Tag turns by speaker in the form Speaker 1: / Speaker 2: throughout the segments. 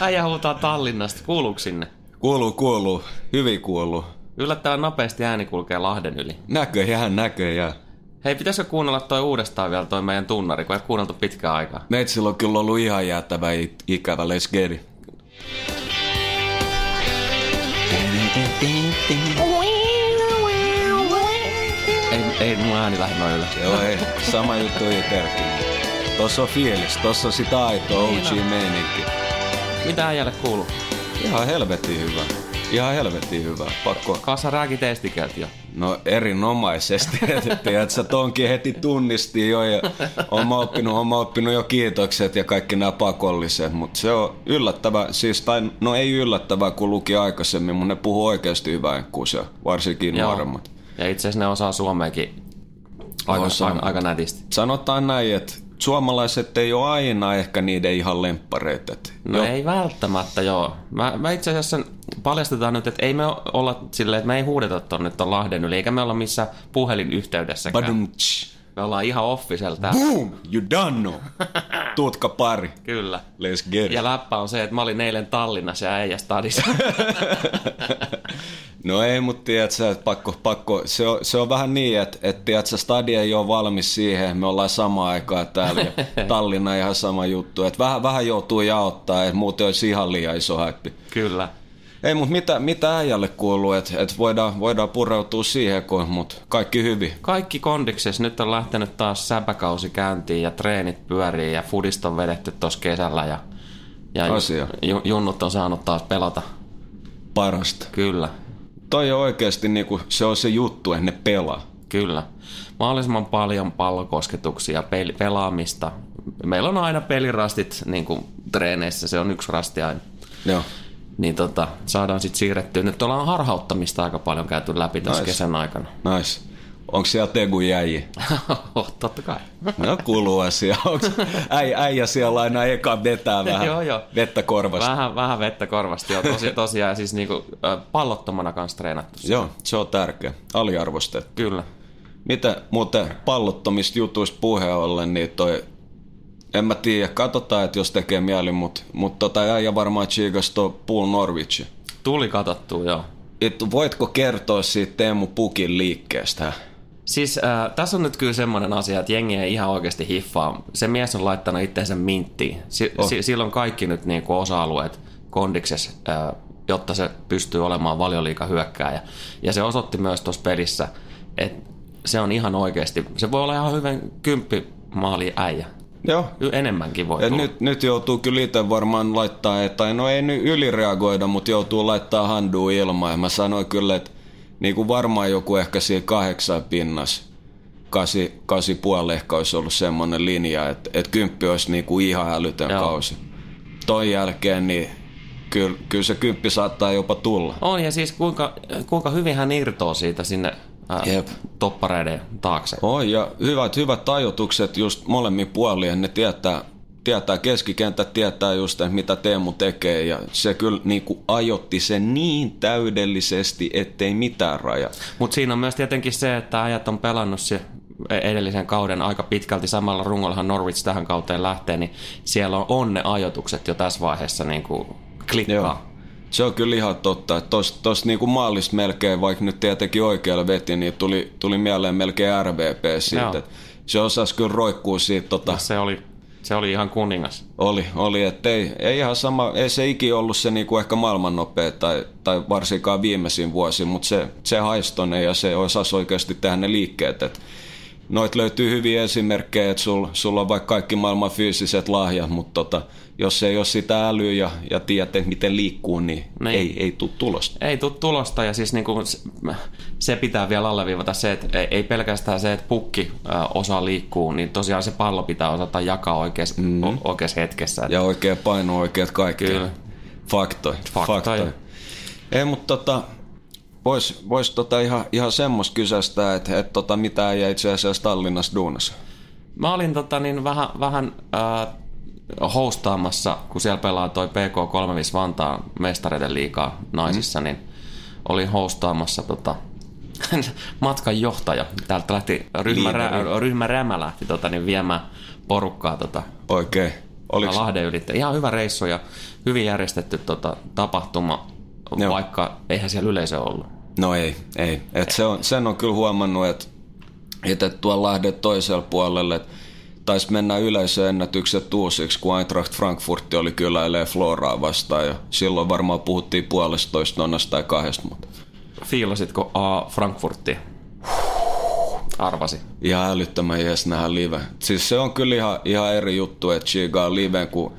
Speaker 1: Äijä huutaa Tallinnasta. Kuuluuko sinne?
Speaker 2: Kuuluu, kuuluu. Hyvin kuuluu.
Speaker 1: Yllättävän nopeasti ääni kulkee Lahden yli.
Speaker 2: Näköjään, näköjään.
Speaker 1: Hei, pitäisikö kuunnella toi uudestaan vielä toi meidän tunnari, kun ei kuunneltu pitkään aikaa.
Speaker 2: Meitsillä on kyllä ollut ihan jäätävä ikävä let's get it.
Speaker 1: Ei, ei mun ääni lähde noin ylös.
Speaker 2: Joo, ei. Sama juttu itselläkin. Tossa on fiilis, tossa on sitä aitoa
Speaker 1: Niin
Speaker 2: OG meininki.
Speaker 1: Mitä äijälle kuuluu?
Speaker 2: Ihan helvetin hyvä. Ihan helvetin hyvä. Pakko.
Speaker 1: Kassa rääki testikeltä jo.
Speaker 2: No erinomaisesti, että sä tonkin heti tunnisti jo ja oon oppinut, oon oppinut jo kiitokset ja kaikki nämä pakolliset, mutta se on yllättävä, siis tai no ei yllättävää kun luki aikaisemmin, mutta ne puhuu oikeasti hyvää kuusia, varsinkin
Speaker 1: Joo.
Speaker 2: nuoremmat.
Speaker 1: Ja itse asiassa ne osaa suomeakin aika, aika, aika nätisti.
Speaker 2: Sanotaan näin, että suomalaiset ei ole aina ehkä niiden ihan lemppareita. et
Speaker 1: No
Speaker 2: jo-
Speaker 1: ei välttämättä, joo. Mä, mä itse asiassa paljastetaan nyt, että ei me olla silleen, että me ei huudeta tonne ton Lahden yli, eikä me olla missään puhelinyhteydessäkään.
Speaker 2: Badum-tsch.
Speaker 1: Me ollaan ihan official tää.
Speaker 2: Boom! You done know. Tuutka pari.
Speaker 1: Kyllä.
Speaker 2: Let's get it.
Speaker 1: Ja läppä on se, että mä olin eilen Tallinnassa ja äijä stadissa.
Speaker 2: No ei, mutta tiedät sä, että pakko, pakko. Se, on, se on vähän niin, että, että tiedät sä, stadi ei ole valmis siihen, me ollaan samaan aikaan täällä ja Tallinna ihan sama juttu. Että vähän, vähän joutuu jaottaa, että muuten olisi ihan liian iso haippi.
Speaker 1: Kyllä.
Speaker 2: Ei, mutta mitä, mitä äijälle kuuluu, että, että voidaan, voidaan pureutua siihen, kun, mutta kaikki hyvin.
Speaker 1: Kaikki kondiksessa. Nyt on lähtenyt taas säpäkausi käyntiin ja treenit pyörii ja fudista on vedetty tuossa kesällä ja, ja
Speaker 2: Asia.
Speaker 1: ju, junnut on saanut taas pelata.
Speaker 2: Parasta.
Speaker 1: Kyllä,
Speaker 2: Toi on oikeasti niinku, se on se juttu, että ne pelaa.
Speaker 1: kyllä. Mahdollisimman paljon pallokosketuksia, peli, pelaamista. Meillä on aina pelirastit niin kuin treeneissä, se on yksi rasti aina.
Speaker 2: Joo.
Speaker 1: Niin tota, saadaan sitten siirrettyä. Nyt ollaan harhauttamista aika paljon käyty läpi tässä
Speaker 2: Nice.
Speaker 1: kesän aikana.
Speaker 2: Nice. Onko siellä Tegu jäi?
Speaker 1: Totta kai.
Speaker 2: No kuuluu asia. Onks äijä, äijä siellä aina eka vetää vähän
Speaker 1: Joo, joo.
Speaker 2: vettä korvasta?
Speaker 1: Vähän, vähän vettä korvasti jo tosi, tosiaan siis niinku, pallottomana kanssa treenattu.
Speaker 2: Joo, se on tärkeä. Aliarvostettu.
Speaker 1: Kyllä.
Speaker 2: Mitä muuten pallottomista jutuista puheen ollen, niin toi, en mä tiedä, katsotaan, että jos tekee mieli, mutta mut tota äijä varmaan chiikas tuo Paul Norwich.
Speaker 1: Tuli katsottua, joo.
Speaker 2: Et voitko kertoa siitä Teemu Pukin liikkeestä?
Speaker 1: Siis äh, tässä on nyt kyllä semmoinen asia, että jengi ei ihan oikeasti hiffaa. Se mies on laittanut itseensä minttiin. Si-
Speaker 2: Oh.
Speaker 1: si- sillä on kaikki nyt niin kuin osa-alueet kondiksessa, äh, jotta se pystyy olemaan valioliika hyökkääjä. Ja se osoitti myös tuossa pelissä, että se on ihan oikeasti, se voi olla ihan hyvän kymppi maali äijä.
Speaker 2: Joo.
Speaker 1: Enemmänkin voi tulla.
Speaker 2: nyt, nyt joutuu kyllä itse varmaan laittaa, tai no ei nyt ylireagoida, mutta joutuu laittaa handuu ilmaan. Ja mä sanoin kyllä, että niin kuin varmaan joku ehkä siinä kahdeksan pinnas, kasi, kasi puoli ehkä olisi ollut semmoinen linja, että, että kymppi olisi niin kuin ihan älytön
Speaker 1: Joo.
Speaker 2: kausi. Ton jälkeen niin kyllä, kyllä se kymppi saattaa jopa tulla.
Speaker 1: On, ja siis kuinka, kuinka hyvin hän irtoo siitä sinne äh,
Speaker 2: Jep.
Speaker 1: toppareiden taakse.
Speaker 2: Oi, ja hyvät, hyvät ajoitukset just molemmin puolin, ne tietää, tietää keskikenttä, tietää just, että mitä Teemu tekee, ja se kyllä niin kuin ajotti sen niin täydellisesti, ettei mitään raja.
Speaker 1: Mutta siinä on myös tietenkin se, että ajat on pelannut se edellisen kauden aika pitkälti samalla rungollahan Norwich tähän kauteen lähtee, niin siellä on, on ne ajotukset jo tässä vaiheessa niin kuin klikkaa.
Speaker 2: Joo. Se on kyllä ihan totta, että tos, tos niinku maalista melkein, vaikka nyt tietenkin oikealle veti, niin tuli, tuli mieleen melkein RVP siitä.
Speaker 1: Joo.
Speaker 2: Se osasi kyllä roikkuu siitä tota,
Speaker 1: Se oli, se oli ihan kuningas.
Speaker 2: Oli, oli että ei, ei ihan sama, ei se iki ollut se niinku ehkä maailman nopea tai, tai varsinkaan viimeisin vuosi, mutta se, se haistonen ja se osasi oikeasti tehdä ne liikkeet, että noit löytyy hyviä esimerkkejä, että sul, sulla on vaikka kaikki maailman fyysiset lahjat, mutta tota, jos ei ole sitä älyä ja, ja tiedät, miten liikkuu, niin, niin. ei, ei tule tulosta.
Speaker 1: Ei tule tulosta ja siis niinku se pitää vielä alleviivata se, että ei pelkästään se, että pukki osaa liikkuu, niin tosiaan se pallo pitää osata jakaa oikeassa, mm-hmm. oikeassa hetkessä.
Speaker 2: Ja oikea paino, oikeat kaikki. Kyllä. Faktoi.
Speaker 1: Faktoi. Faktoi.
Speaker 2: Ei, mutta tota, vois, vois tota ihan, ihan semmoista kysästä, että et tota, mitä ei itse asiassa Tallinnassa duunassa?
Speaker 1: Mä olin tota, niin vähän, vähän äh, hostaamassa, kun siellä pelaa toi PK35 Vantaan mestareiden liikaa naisissa, mm. niin olin hostaamassa tota, matkan johtaja. Täältä lähti ryhmä, rä, ryhmä Rämä lähti tota, niin viemään porukkaa tota,
Speaker 2: Oikein.
Speaker 1: Oliks... Lahden ylitse. Ihan hyvä reissu ja hyvin järjestetty tota, tapahtuma, Joo. vaikka eihän siellä yleisö ollut.
Speaker 2: No ei, ei. Et se on, sen on kyllä huomannut, että että tuolla Lahden toisella puolella, että taisi mennä yleisöennätykset uusiksi, kun Eintracht Frankfurt oli kyläilee Floraa vastaan ja silloin varmaan puhuttiin puolestoista nonnasta tai kahdesta. Mutta...
Speaker 1: Fiilasitko A Frankfurtia? Arvasi.
Speaker 2: Ihan älyttömän jees nähdä live. Siis se on kyllä ihan, ihan eri juttu, että chigaa live, kun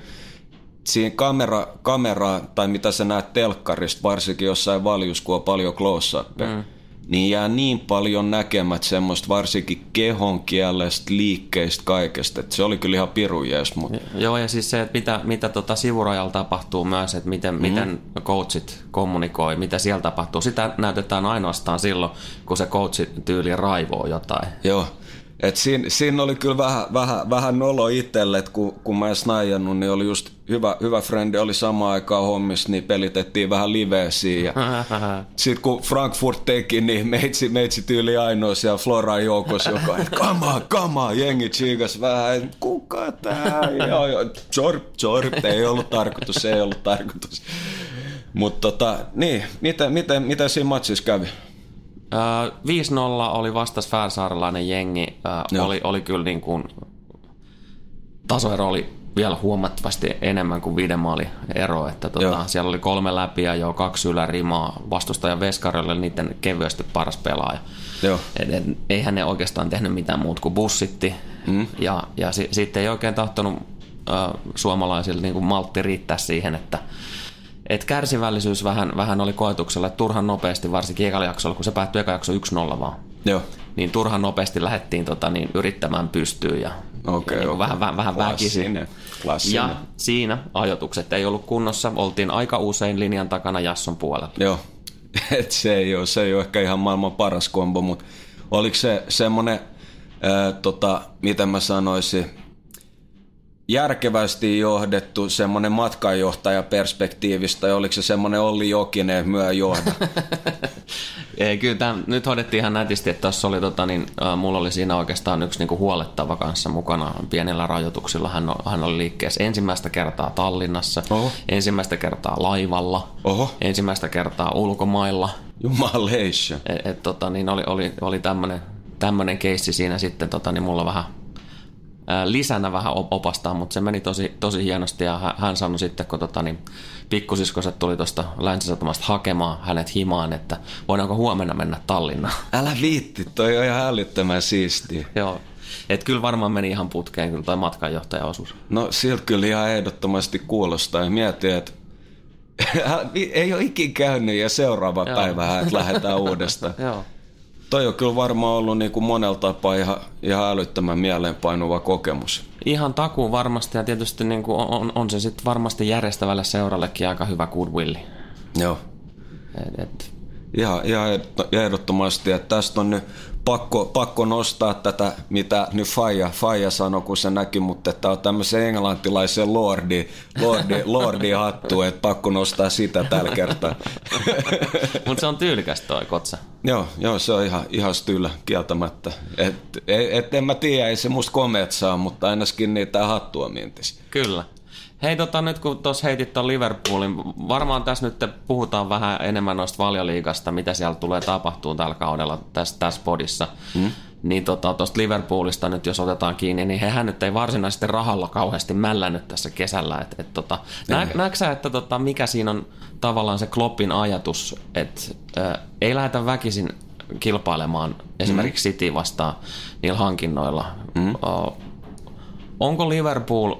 Speaker 2: siinä kamera, kamera, tai mitä sä näet telkkarista, varsinkin jossain valjus, kun on paljon close mm niin jää niin paljon näkemät semmoista varsinkin kehon kielestä, liikkeistä, kaikesta. Että se oli kyllä ihan piru jees, mutta...
Speaker 1: Joo, ja siis se, että mitä, mitä tota sivurajalla tapahtuu myös, että miten, mm. miten coachit kommunikoi, mitä siellä tapahtuu. Sitä näytetään ainoastaan silloin, kun se coachi tyyli raivoo jotain.
Speaker 2: Joo, et siinä, siinä, oli kyllä vähän, vähän, vähän nolo itselle, että kun, kun mä en snajannut, niin oli just hyvä, hyvä frendi oli samaan aikaan hommissa, niin pelitettiin vähän liveä siinä. Sitten kun Frankfurt teki, niin meitsi, meitsi tyyli ainoa siellä Floran joukossa, joka että kama, kama, jengi chiikas vähän, että kuka tää? joo, joo, jorp, jorp, ei ollut tarkoitus, ei ollut tarkoitus. Mutta tota, niin, miten, miten, miten siinä matsissa kävi?
Speaker 1: 5-0 oli vastas Färsaarelainen jengi. Oli, oli kyllä niin kuin, tasoero oli vielä huomattavasti enemmän kuin viiden maali ero. Että tota, siellä oli kolme läpiä jo kaksi ylärimaa. Vastustajan Veskari oli niiden kevyesti paras pelaaja. Joo. Et, et, eihän ne oikeastaan tehnyt mitään muuta kuin bussitti. Mm. Ja, ja si, sitten ei oikein tahtonut äh, suomalaisille niin kuin maltti riittää siihen, että et kärsivällisyys vähän, vähän oli koetuksella, että turhan nopeasti, varsinkin ekalla jaksolla, kun se päättyi eka jakso 1-0 vaan. Joo. Niin turhan nopeasti lähdettiin tota, niin, yrittämään pystyyn ja,
Speaker 2: okay, ja niin
Speaker 1: okay. vähän, vähän, vähän väkisin. Ja siinä ajotukset ei ollut kunnossa. Oltiin aika usein linjan takana Jasson puolella.
Speaker 2: Joo. Et se, ei ole, se ei ole ehkä ihan maailman paras kombo, mutta oliko se semmoinen, tota, miten mä sanoisin, järkevästi johdettu semmoinen matkanjohtaja perspektiivistä, ja oliko se semmoinen Olli Jokinen myö johda?
Speaker 1: Ei, kyllä tämän, nyt hoidettiin ihan nätisti, että tuossa oli, tota, niin, äh, mulla oli siinä oikeastaan yksi niinku huolettava kanssa mukana pienillä rajoituksilla. Hän, hän oli liikkeessä ensimmäistä kertaa Tallinnassa, Oho. ensimmäistä kertaa laivalla, Oho. ensimmäistä kertaa ulkomailla.
Speaker 2: Jumaleissa.
Speaker 1: Et, et, tota, niin oli, oli, oli tämmöinen keissi siinä sitten, tota, niin mulla vähän lisänä vähän opastaa, mutta se meni tosi, tosi hienosti ja hän sanoi sitten, kun tota, niin, pikkusiskoset tuli tuosta länsisatamasta hakemaan hänet himaan, että voidaanko huomenna mennä Tallinnaan.
Speaker 2: Älä viitti, toi on ihan älyttömän siistiä.
Speaker 1: Joo. Et kyllä varmaan meni ihan putkeen kyllä toi matkanjohtajaosuus.
Speaker 2: No siltä kyllä ihan ehdottomasti kuulostaa ja mietin, että ei ole ikin käynyt ja seuraava Joo. päivä että lähdetään uudestaan. Joo toi on kyllä varmaan ollut niin kuin monella tapaa ihan, ihan älyttömän mieleenpainuva kokemus.
Speaker 1: Ihan takuun varmasti ja tietysti niin kuin on, on se sitten varmasti järjestävälle seurallekin aika hyvä goodwilli.
Speaker 2: Joo. Et, et. Ihan, ihan ehdottomasti, että tästä on nyt pakko, pakko nostaa tätä, mitä nyt Faija, Faija sanoi, kun se näki, mutta tämä on tämmöisen englantilaisen lordi, lordi, lordi hattu, että pakko nostaa sitä tällä kertaa.
Speaker 1: mutta se on tyylikäs toi kotsa.
Speaker 2: Joo, joo se on ihan, ihan styllä kieltämättä. Et, et, en mä tiedä, ei se musta komeet saa, mutta ainakin niitä hattua mintisi.
Speaker 1: Kyllä. Hei, tota, nyt kun tuossa heitit tuon Liverpoolin, varmaan tässä nyt puhutaan vähän enemmän noista valjoliigasta, mitä siellä tulee tapahtumaan tällä kaudella tässä, tässä podissa. Hmm? Niin tuosta tota, Liverpoolista nyt jos otetaan kiinni, niin hehän nyt ei varsinaisesti rahalla kauheasti mällännyt tässä kesällä. Et, et, tota, nä, näetkö sä, että tota, mikä siinä on tavallaan se Kloppin ajatus, että äh, ei lähdetä väkisin kilpailemaan esimerkiksi City vastaan niillä hankinnoilla. Mm. Onko Liverpool,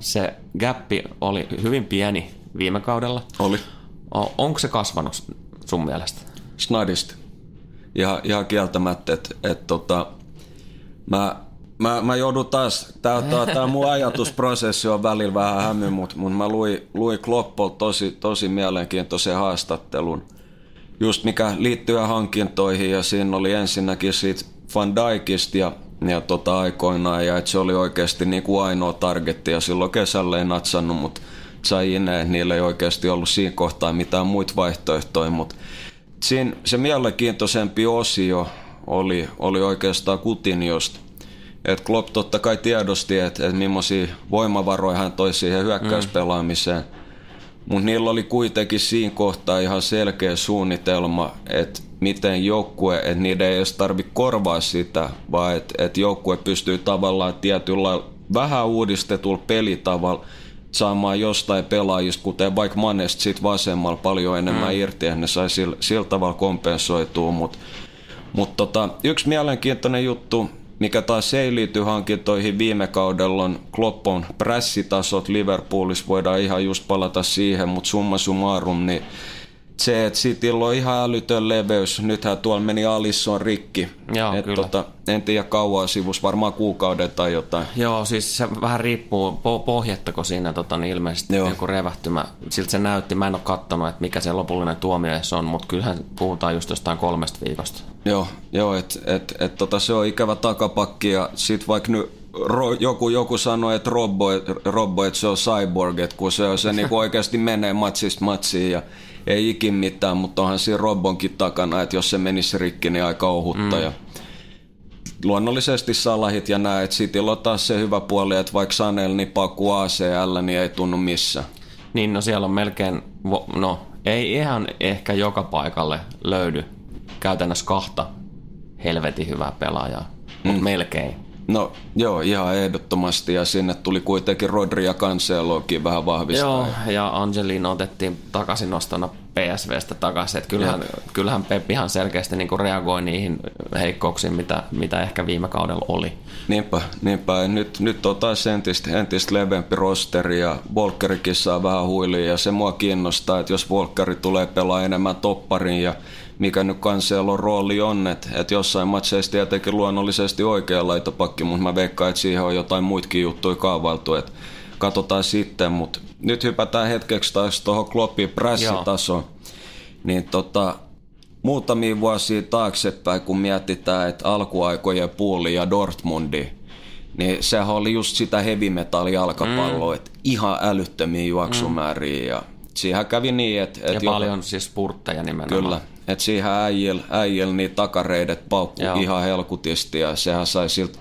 Speaker 1: se gappi oli hyvin pieni viime kaudella.
Speaker 2: Oli.
Speaker 1: Onko se kasvanut sun mielestä?
Speaker 2: Snadisti. Ihan, ihan kieltämättä, että et, tota, mä, mä, mä joudun taas, tää, tää, tää mun ajatusprosessi on välillä vähän hämmy, mutta mut mä luin, luin Kloppol tosi, tosi mielenkiintoisen haastattelun, just mikä liittyy hankintoihin ja siinä oli ensinnäkin siitä Van Dijkista ja, ja tota aikoinaan ja että se oli oikeasti niin kuin ainoa targetti ja silloin kesällä ei natsannut, mutta sai ineen, että niillä ei oikeasti ollut siinä kohtaa mitään muita vaihtoehtoja, mutta siinä se mielenkiintoisempi osio oli, oli oikeastaan Kutinjosta. Et Klopp totta kai tiedosti, että et millaisia voimavaroja hän toi siihen hyökkäyspelaamiseen. Mm. Mutta niillä oli kuitenkin siinä kohtaa ihan selkeä suunnitelma, että miten joukkue, että niiden ei edes tarvitse korvaa sitä, vaan että et joukkue pystyy tavallaan tietyllä vähän uudistetulla pelitavalla saamaan jostain pelaajista, kuten vaikka Manesta sit vasemmalla paljon enemmän mm. irti, ja ne sai sillä, sillä tavalla kompensoitua, mutta mut tota, yksi mielenkiintoinen juttu, mikä taas ei liity hankintoihin. Viime kaudella on Kloppon pressitasot Liverpoolissa, voidaan ihan just palata siihen, mutta summa summarum, niin se, että Cityllä on ihan älytön leveys. Nythän tuolla meni Alisson rikki.
Speaker 1: Joo,
Speaker 2: Et
Speaker 1: kyllä.
Speaker 2: Tota, en tiedä kauan sivus, varmaan kuukauden tai jotain.
Speaker 1: Joo, siis se vähän riippuu, po- pohjattako siinä tota, niin ilmeisesti
Speaker 2: Joo.
Speaker 1: joku revähtymä. Siltä se näytti, mä en ole kattonut, että mikä se lopullinen tuomio on, mutta kyllähän puhutaan just jostain kolmesta viikosta.
Speaker 2: Joo, joo että et, et, tota, se on ikävä takapakki ja sit vaikka nyt ro, joku, joku sanoi, että Robbo, et, Robbo, että se on cyborg, että kun se, on, se niinku oikeasti menee matsista matsiin ja ei ikin mitään, mutta onhan siinä Robbonkin takana, että jos se menisi rikki, niin aika ohutta. Mm. Ja luonnollisesti Salahit ja näet, Cityllä on taas se hyvä puoli, että vaikka Sanel niin paku ACL, niin ei tunnu missään.
Speaker 1: Niin, no siellä on melkein, no ei ihan ehkä joka paikalle löydy käytännössä kahta helvetin hyvää pelaajaa, mutta melkein.
Speaker 2: No joo, ihan ehdottomasti ja sinne tuli kuitenkin Rodri ja Cancelokin vähän vahvistaa.
Speaker 1: Joo, ja Angelino otettiin takaisin nostona PSVstä takaisin. Että kyllähän, kyllähän Pep ihan selkeästi niin kuin reagoi niihin heikkouksiin, mitä, mitä ehkä viime kaudella oli.
Speaker 2: Niinpä, niinpä. Nyt, nyt on taas entistä, entistä leveämpi rosteri ja Volkerikin saa vähän huilia ja se mua kiinnostaa, että jos Volkeri tulee pelaa enemmän topparin ja mikä nyt Cancelon rooli on, että, että jossain matseissa tietenkin luonnollisesti oikea laitopakki, mutta mä veikkaan, että siihen on jotain muitakin juttuja kaavailtu, että katsotaan sitten, mutta nyt hypätään hetkeksi taas tuohon Kloppin pressitasoon. Niin tota, muutamia vuosia taaksepäin, kun mietitään, että alkuaikojen puuli ja Dortmundi, niin sehän oli just sitä heavy metal jalkapalloa, mm. että ihan älyttömiä juoksumääriä. Ja siihen kävi niin, että...
Speaker 1: Ja
Speaker 2: että
Speaker 1: paljon siis spurtteja nimenomaan.
Speaker 2: Kyllä, että siihen äijillä, äijillä niin takareidet paukkuu
Speaker 1: Joo.
Speaker 2: ihan helkutisti ja sehän sai siltä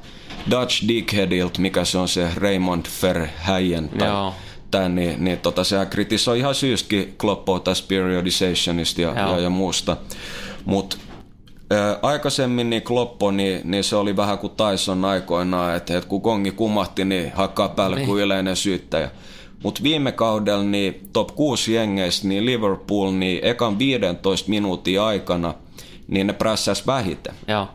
Speaker 2: Dutch Dickheadilta, mikä se on se Raymond Verheijen tai
Speaker 1: Joo.
Speaker 2: tän, niin, niin tota, sehän kritisoi ihan syystäkin Kloppoa tästä periodizationista ja,
Speaker 1: Joo.
Speaker 2: ja, ja muusta. Mutta aikaisemmin niin Kloppo, niin, niin se oli vähän kuin Tyson aikoinaan, että et kun gongi kumahti, niin hakkaa päälle niin. kuin yleinen syyttäjä. Mutta viime kaudella niin top 6 jengeistä, niin Liverpool, niin ekan 15 minuutin aikana, niin ne prässäs vähiten.
Speaker 1: Joo.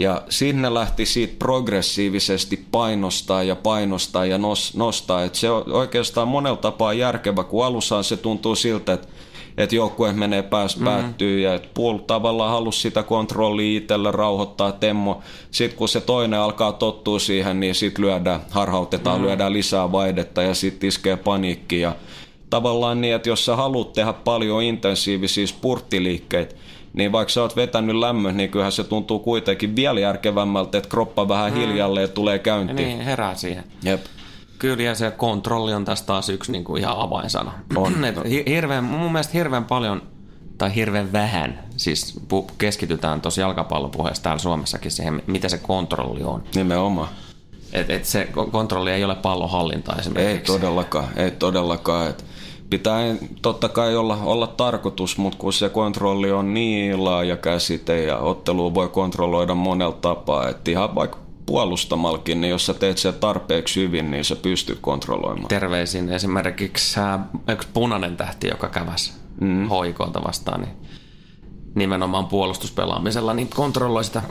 Speaker 2: Ja sinne lähti siitä progressiivisesti painostaa ja painostaa ja nos, nostaa. Et se on oikeastaan monella tapaa järkevä, kun alussa se tuntuu siltä, että et joukkue menee päästä mm. päättyy ja että Pool tavallaan halusi sitä kontrollia itselle rauhoittaa Temmo. Sitten kun se toinen alkaa tottua siihen, niin sitten lyödään, harhautetaan, mm. lyödään lisää vaihdetta ja sitten iskee paniikki. Ja tavallaan niin, että jos sä haluat tehdä paljon intensiivisiä spurttiliikkeitä, niin vaikka sä oot vetänyt lämmön, niin kyllähän se tuntuu kuitenkin vielä järkevämmältä, että kroppa vähän mm. hiljalleen tulee käyntiin.
Speaker 1: Niin, herää siihen.
Speaker 2: Jep.
Speaker 1: Kyllä, ja se kontrolli on tässä taas yksi niin kuin ihan avainsana.
Speaker 2: On.
Speaker 1: Hirveän, mun mielestä hirveän paljon, tai hirveän vähän, siis keskitytään tuossa jalkapallopuheessa täällä Suomessakin siihen, mitä se kontrolli on.
Speaker 2: Nimenomaan.
Speaker 1: Et, et se ko- kontrolli ei ole pallonhallinta
Speaker 2: Ei
Speaker 1: esimerkiksi.
Speaker 2: todellakaan, ei todellakaan. Et pitää totta kai olla, olla tarkoitus, mutta kun se kontrolli on niin laaja käsite ja ottelu voi kontrolloida monella tapaa, että ihan vaikka puolustamalkin, niin jos sä teet sen tarpeeksi hyvin, niin sä pystyt kontrolloimaan.
Speaker 1: Terveisin esimerkiksi äh, yksi punainen tähti, joka käväsi mm. hoikoilta vastaan, niin nimenomaan puolustuspelaamisella, niin kontrolloi sitä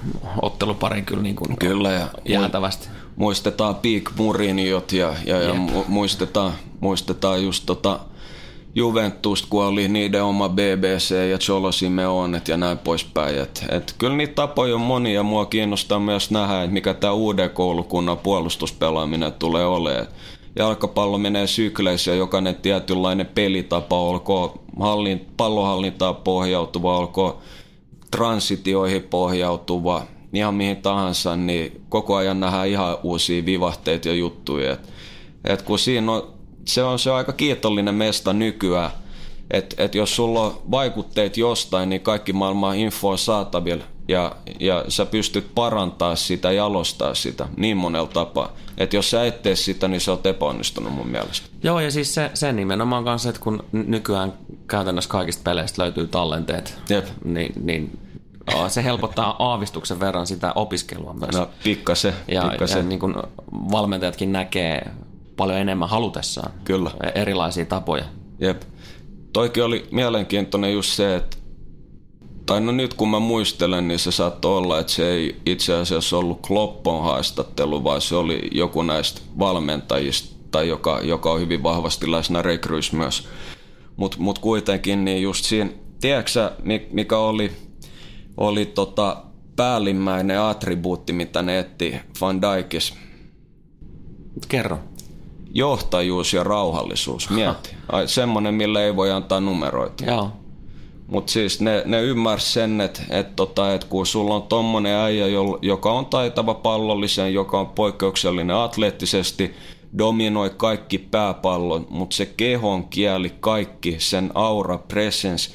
Speaker 1: otteluparin kyllä niin kuin
Speaker 2: Kyllä, ja
Speaker 1: jäätävästi.
Speaker 2: muistetaan Peak Muriniot ja, ja, ja muistetaan, muistetaan just tota Juventus, kun oli niiden oma BBC ja Cholo Simeonet ja näin poispäin. Et, et kyllä niitä tapoja on monia mua kiinnostaa myös nähdä, että mikä tämä uuden koulukunnan puolustuspelaaminen tulee olemaan. Jalkapallo menee sykleissä ja jokainen tietynlainen pelitapa, olkoon hallin, pallohallintaan pohjautuva, olkoon transitioihin pohjautuva, ihan mihin tahansa, niin koko ajan nähdään ihan uusia vivahteita ja juttuja. Et, et kun siinä on, se on se on aika kiitollinen mesta nykyään, että et jos sulla on vaikutteet jostain, niin kaikki maailman info on saatavilla ja, ja sä pystyt parantaa sitä, jalostaa sitä niin monella tapaa. Että jos sä et tee sitä, niin sä oot epäonnistunut mun mielestä.
Speaker 1: Joo, ja siis se, se nimenomaan kanssa, että kun nykyään käytännössä kaikista peleistä löytyy tallenteet,
Speaker 2: Jep.
Speaker 1: niin, niin se helpottaa aavistuksen verran sitä opiskelua myös.
Speaker 2: No pikkasen,
Speaker 1: ja, ja
Speaker 2: pikkasen.
Speaker 1: niin kuin valmentajatkin näkee paljon enemmän halutessaan
Speaker 2: Kyllä.
Speaker 1: erilaisia tapoja.
Speaker 2: Jep. Toikin oli mielenkiintoinen just se, että tai no nyt kun mä muistelen, niin se saattoi olla, että se ei itse asiassa ollut Kloppon haastattelu, vaan se oli joku näistä valmentajista, tai joka, joka on hyvin vahvasti läsnä rekryys myös. Mutta mut kuitenkin, niin just siinä, tiedätkö mikä oli, oli tota päällimmäinen attribuutti, mitä ne etti Van Dijkis?
Speaker 1: Kerro.
Speaker 2: Johtajuus ja rauhallisuus, mieti. Ai, semmonen, millä ei voi antaa numeroita.
Speaker 1: Joo.
Speaker 2: Mutta siis ne, ne ymmärsi sen, että et tota, et kun sulla on tommonen äijä, joka on taitava pallollisen, joka on poikkeuksellinen atleettisesti, dominoi kaikki pääpallon, mutta se kehon kieli, kaikki, sen aura, presence,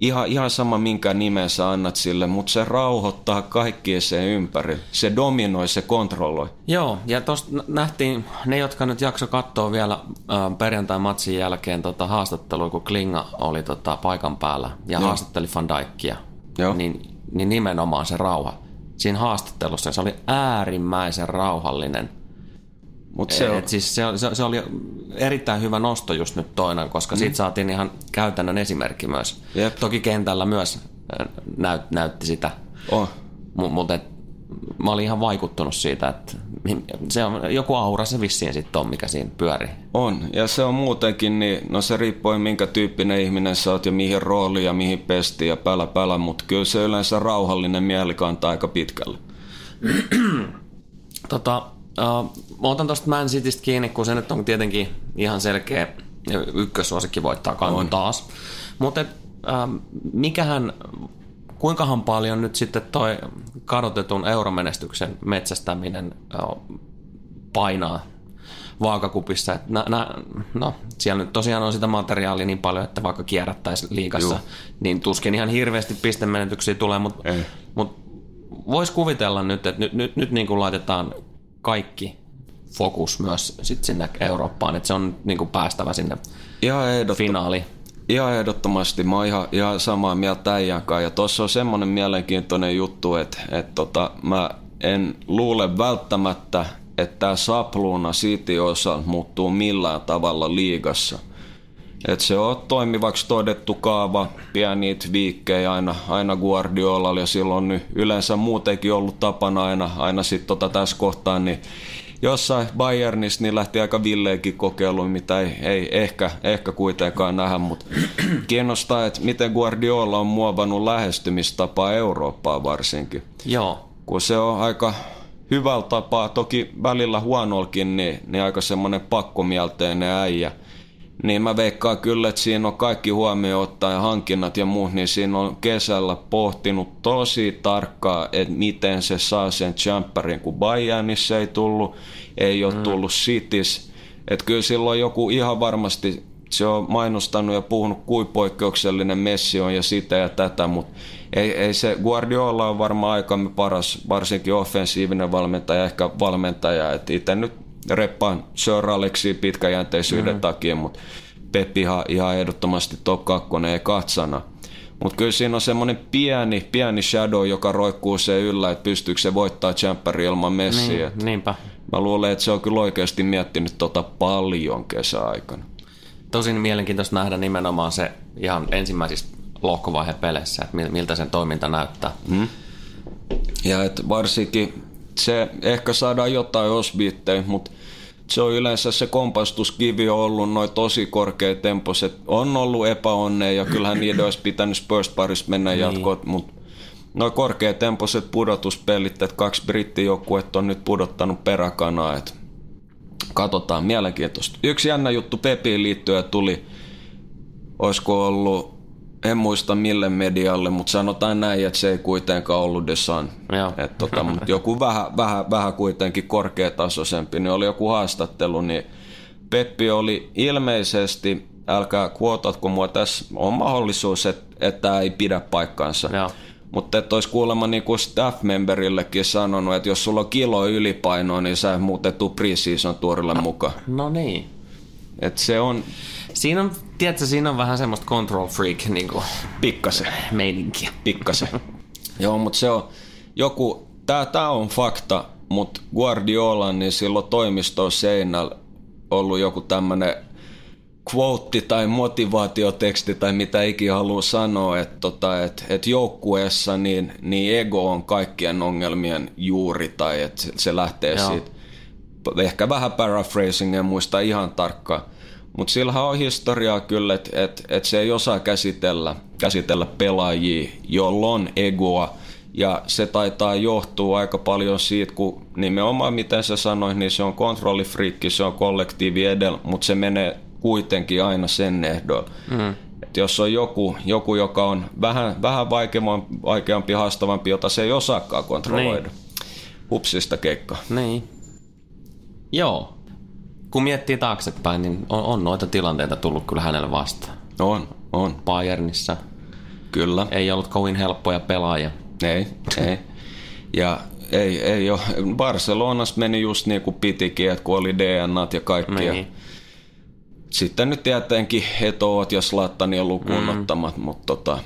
Speaker 2: ihan, ihan sama minkä nimen sä annat sille, mutta se rauhoittaa kaikkia sen ympäri. Se dominoi, se kontrolloi.
Speaker 1: Joo, ja tuosta nähtiin ne, jotka nyt jakso katsoa vielä äh, perjantai-matsin jälkeen tota, haastattelua, kun Klinga oli tota, paikan päällä ja
Speaker 2: Joo.
Speaker 1: haastatteli Van Dijkia,
Speaker 2: Joo.
Speaker 1: niin, niin nimenomaan se rauha. Siinä haastattelussa se oli äärimmäisen rauhallinen.
Speaker 2: Mut
Speaker 1: Se,
Speaker 2: on,
Speaker 1: Et siis se, se, se oli erittäin hyvä nosto just nyt toinen, koska mm. siitä saatiin ihan käytännön esimerkki myös.
Speaker 2: Jep.
Speaker 1: Toki kentällä myös näyt, näytti sitä,
Speaker 2: on.
Speaker 1: mutta mä olin ihan vaikuttunut siitä, että se on, joku aura se vissiin sitten on, mikä siinä pyörii.
Speaker 2: On, ja se on muutenkin, niin no se riippuu minkä tyyppinen ihminen sä oot ja mihin rooliin ja mihin pestiin ja pälä pälä, mutta kyllä se yleensä rauhallinen mieli kantaa aika pitkälle.
Speaker 1: Tota, uh, mä otan tosta Man Citystä kiinni, kun se nyt on tietenkin ihan selkeä ykkössuosikki voittaa kannun taas. Mutta uh, mikähän, kuinkahan paljon nyt sitten toi kadotetun euromenestyksen metsästäminen uh, painaa vaakakupissa. Et nä, nä, no, siellä nyt tosiaan on sitä materiaalia niin paljon, että vaikka kierrättäisiin liikassa,
Speaker 2: Juu.
Speaker 1: niin tuskin ihan hirveästi pistemenetyksiä tulee, mutta
Speaker 2: Ei.
Speaker 1: mut voisi kuvitella nyt, että nyt, nyt, nyt niin kuin laitetaan kaikki fokus myös sit sinne Eurooppaan, että se on niin kuin päästävä sinne
Speaker 2: Ihan, ehdottom-
Speaker 1: finaaliin.
Speaker 2: ihan ehdottomasti, mä oon ihan, ihan samaa mieltä äijän. Ja tuossa on semmoinen mielenkiintoinen juttu, että, että tota, mä en luule välttämättä, että tämä sapluuna City osa muuttuu millään tavalla liigassa. Et se on toimivaksi todettu kaava, pieniä viikkejä aina, aina Guardiolalla ja silloin nyt yleensä muutenkin ollut tapana aina, aina sitten tota tässä kohtaa, niin jossain Bayernissa niin lähti aika villeenkin kokeiluun, mitä ei, ei ehkä, ehkä kuitenkaan nähdä, mutta kiinnostaa, että miten Guardiola on muovannut lähestymistapaa Eurooppaa varsinkin.
Speaker 1: Joo,
Speaker 2: kun se on aika hyvällä tapaa, toki välillä huonolkin, niin, niin aika semmoinen pakkomielteinen äijä. Niin mä veikkaan kyllä, että siinä on kaikki huomioon ottaen hankinnat ja muut, niin siinä on kesällä pohtinut tosi tarkkaa, että miten se saa sen jumperin, kun Bayernissa ei tullut, ei ole tullut Cities. Että kyllä silloin joku ihan varmasti, se on mainostanut ja puhunut, kuin poikkeuksellinen Messi on ja sitä ja tätä, mutta ei, ei se Guardiola on varmaan aikamme paras, varsinkin offensiivinen valmentaja, ehkä valmentaja, että itse nyt reppaan Sir Alexia pitkäjänteisyyden mm. takia, mutta Pep ihan, ihan ehdottomasti top 2 ei katsana. Mutta kyllä siinä on semmoinen pieni, pieni shadow, joka roikkuu se yllä, että pystyykö se voittaa Champerin ilman Messiä.
Speaker 1: niin, niinpä.
Speaker 2: Mä luulen, että se on kyllä oikeasti miettinyt tota paljon kesäaikana.
Speaker 1: Tosin mielenkiintoista nähdä nimenomaan se ihan ensimmäisissä lohkovaihe peleissä, että miltä sen toiminta näyttää. Mm.
Speaker 2: Ja et varsinkin se ehkä saadaan jotain osbiittejä, mutta se on yleensä se kompastuskivi on ollut noin tosi korkea temposet. On ollut epäonne ja kyllähän niiden olisi pitänyt Spurs parissa mennä niin. jatkoon, mutta noin korkeatempoiset pudotuspelit, että kaksi brittijoukkuetta on nyt pudottanut peräkanaa, että katsotaan, mielenkiintoista. Yksi jännä juttu Pepiin liittyen tuli, olisiko ollut, en muista mille medialle, mutta sanotaan näin, että se ei kuitenkaan ollut The Sun. Et tota, mutta joku vähän, vähän, vähän kuitenkin korkeatasoisempi, niin oli joku haastattelu, niin Peppi oli ilmeisesti, älkää kuotatko mua, tässä on mahdollisuus, että, että tämä ei pidä paikkaansa. Joo mutta että olisi kuulemma niin kuin staff-memberillekin sanonut, että jos sulla on kilo ylipainoa, niin sä muutettu pre-season tuorille mukaan.
Speaker 1: No niin.
Speaker 2: Et se on...
Speaker 1: Siinä on, tiedätkö, siinä on vähän semmoista control freak niin kuin
Speaker 2: Pikkasen.
Speaker 1: Meininkiä.
Speaker 2: Pikkasen. Joo, mutta se on joku, tää, tää on fakta, mutta Guardiola, niin silloin toimisto seinällä ollut joku tämmönen quote tai motivaatioteksti tai mitä ikinä haluaa sanoa, että tota, et, et joukkueessa niin, niin ego on kaikkien ongelmien juuri tai että se lähtee Joo. siitä. Ehkä vähän paraphrasing, en muista ihan tarkkaan. Mutta sillä on historiaa kyllä, että et, et se ei osaa käsitellä, käsitellä pelaajia, jolla on egoa. Ja se taitaa johtua aika paljon siitä, kun nimenomaan miten sä sanoit, niin se on kontrollifriikki, se on kollektiivi edellä, mutta se menee kuitenkin aina sen ehdoilla. Mm. Et jos on joku, joku, joka on vähän, vähän vaikeampi, vaikeampi, haastavampi, jota se ei osaakaan kontrolloida. Niin. Hupsista keikka.
Speaker 1: Niin. Joo. Kun miettii taaksepäin, niin on, on noita tilanteita tullut kyllä hänelle vastaan.
Speaker 2: On, on.
Speaker 1: Bayernissa.
Speaker 2: Kyllä.
Speaker 1: Ei ollut kovin helppoja pelaajia.
Speaker 2: Ei, ei. Ja ei, ei ole. Barcelonassa meni just niin kuin pitikin, että kun oli DNA ja kaikki. Niin sitten nyt tietenkin Etoot ja Slattania lukuun mm. ottamat, mutta tota,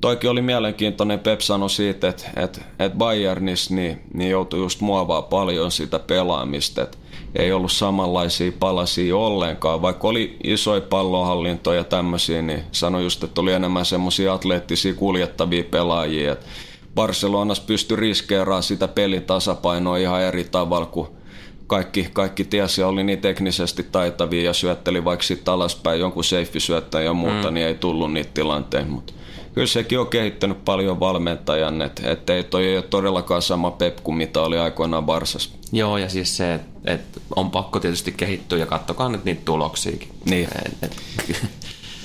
Speaker 2: toikin oli mielenkiintoinen. Pep sanoi siitä, että, että, että Bayernissa niin, niin joutui just muovaa paljon sitä pelaamista, että ei ollut samanlaisia palasia ollenkaan, vaikka oli isoja pallohallintoja ja tämmöisiä, niin sanoi just, että oli enemmän semmoisia atleettisia kuljettavia pelaajia, että Barcelonassa pystyi riskeeraamaan sitä pelin tasapainoa ihan eri tavalla kuin kaikki, kaikki tiesi ja oli niin teknisesti taitavia ja syötteli vaikka sitten alaspäin jonkun seiffisyöttäjä ja muuta, mm. niin ei tullut niitä tilanteita. Mutta kyllä sekin on kehittänyt paljon valmentajan, että et ei toi ei ole todellakaan sama Pep kuin mitä oli aikoinaan Barsas.
Speaker 1: Joo, ja siis se, että et on pakko tietysti kehittyä ja katsokaa nyt niitä tuloksiakin.
Speaker 2: Niin. Et, et,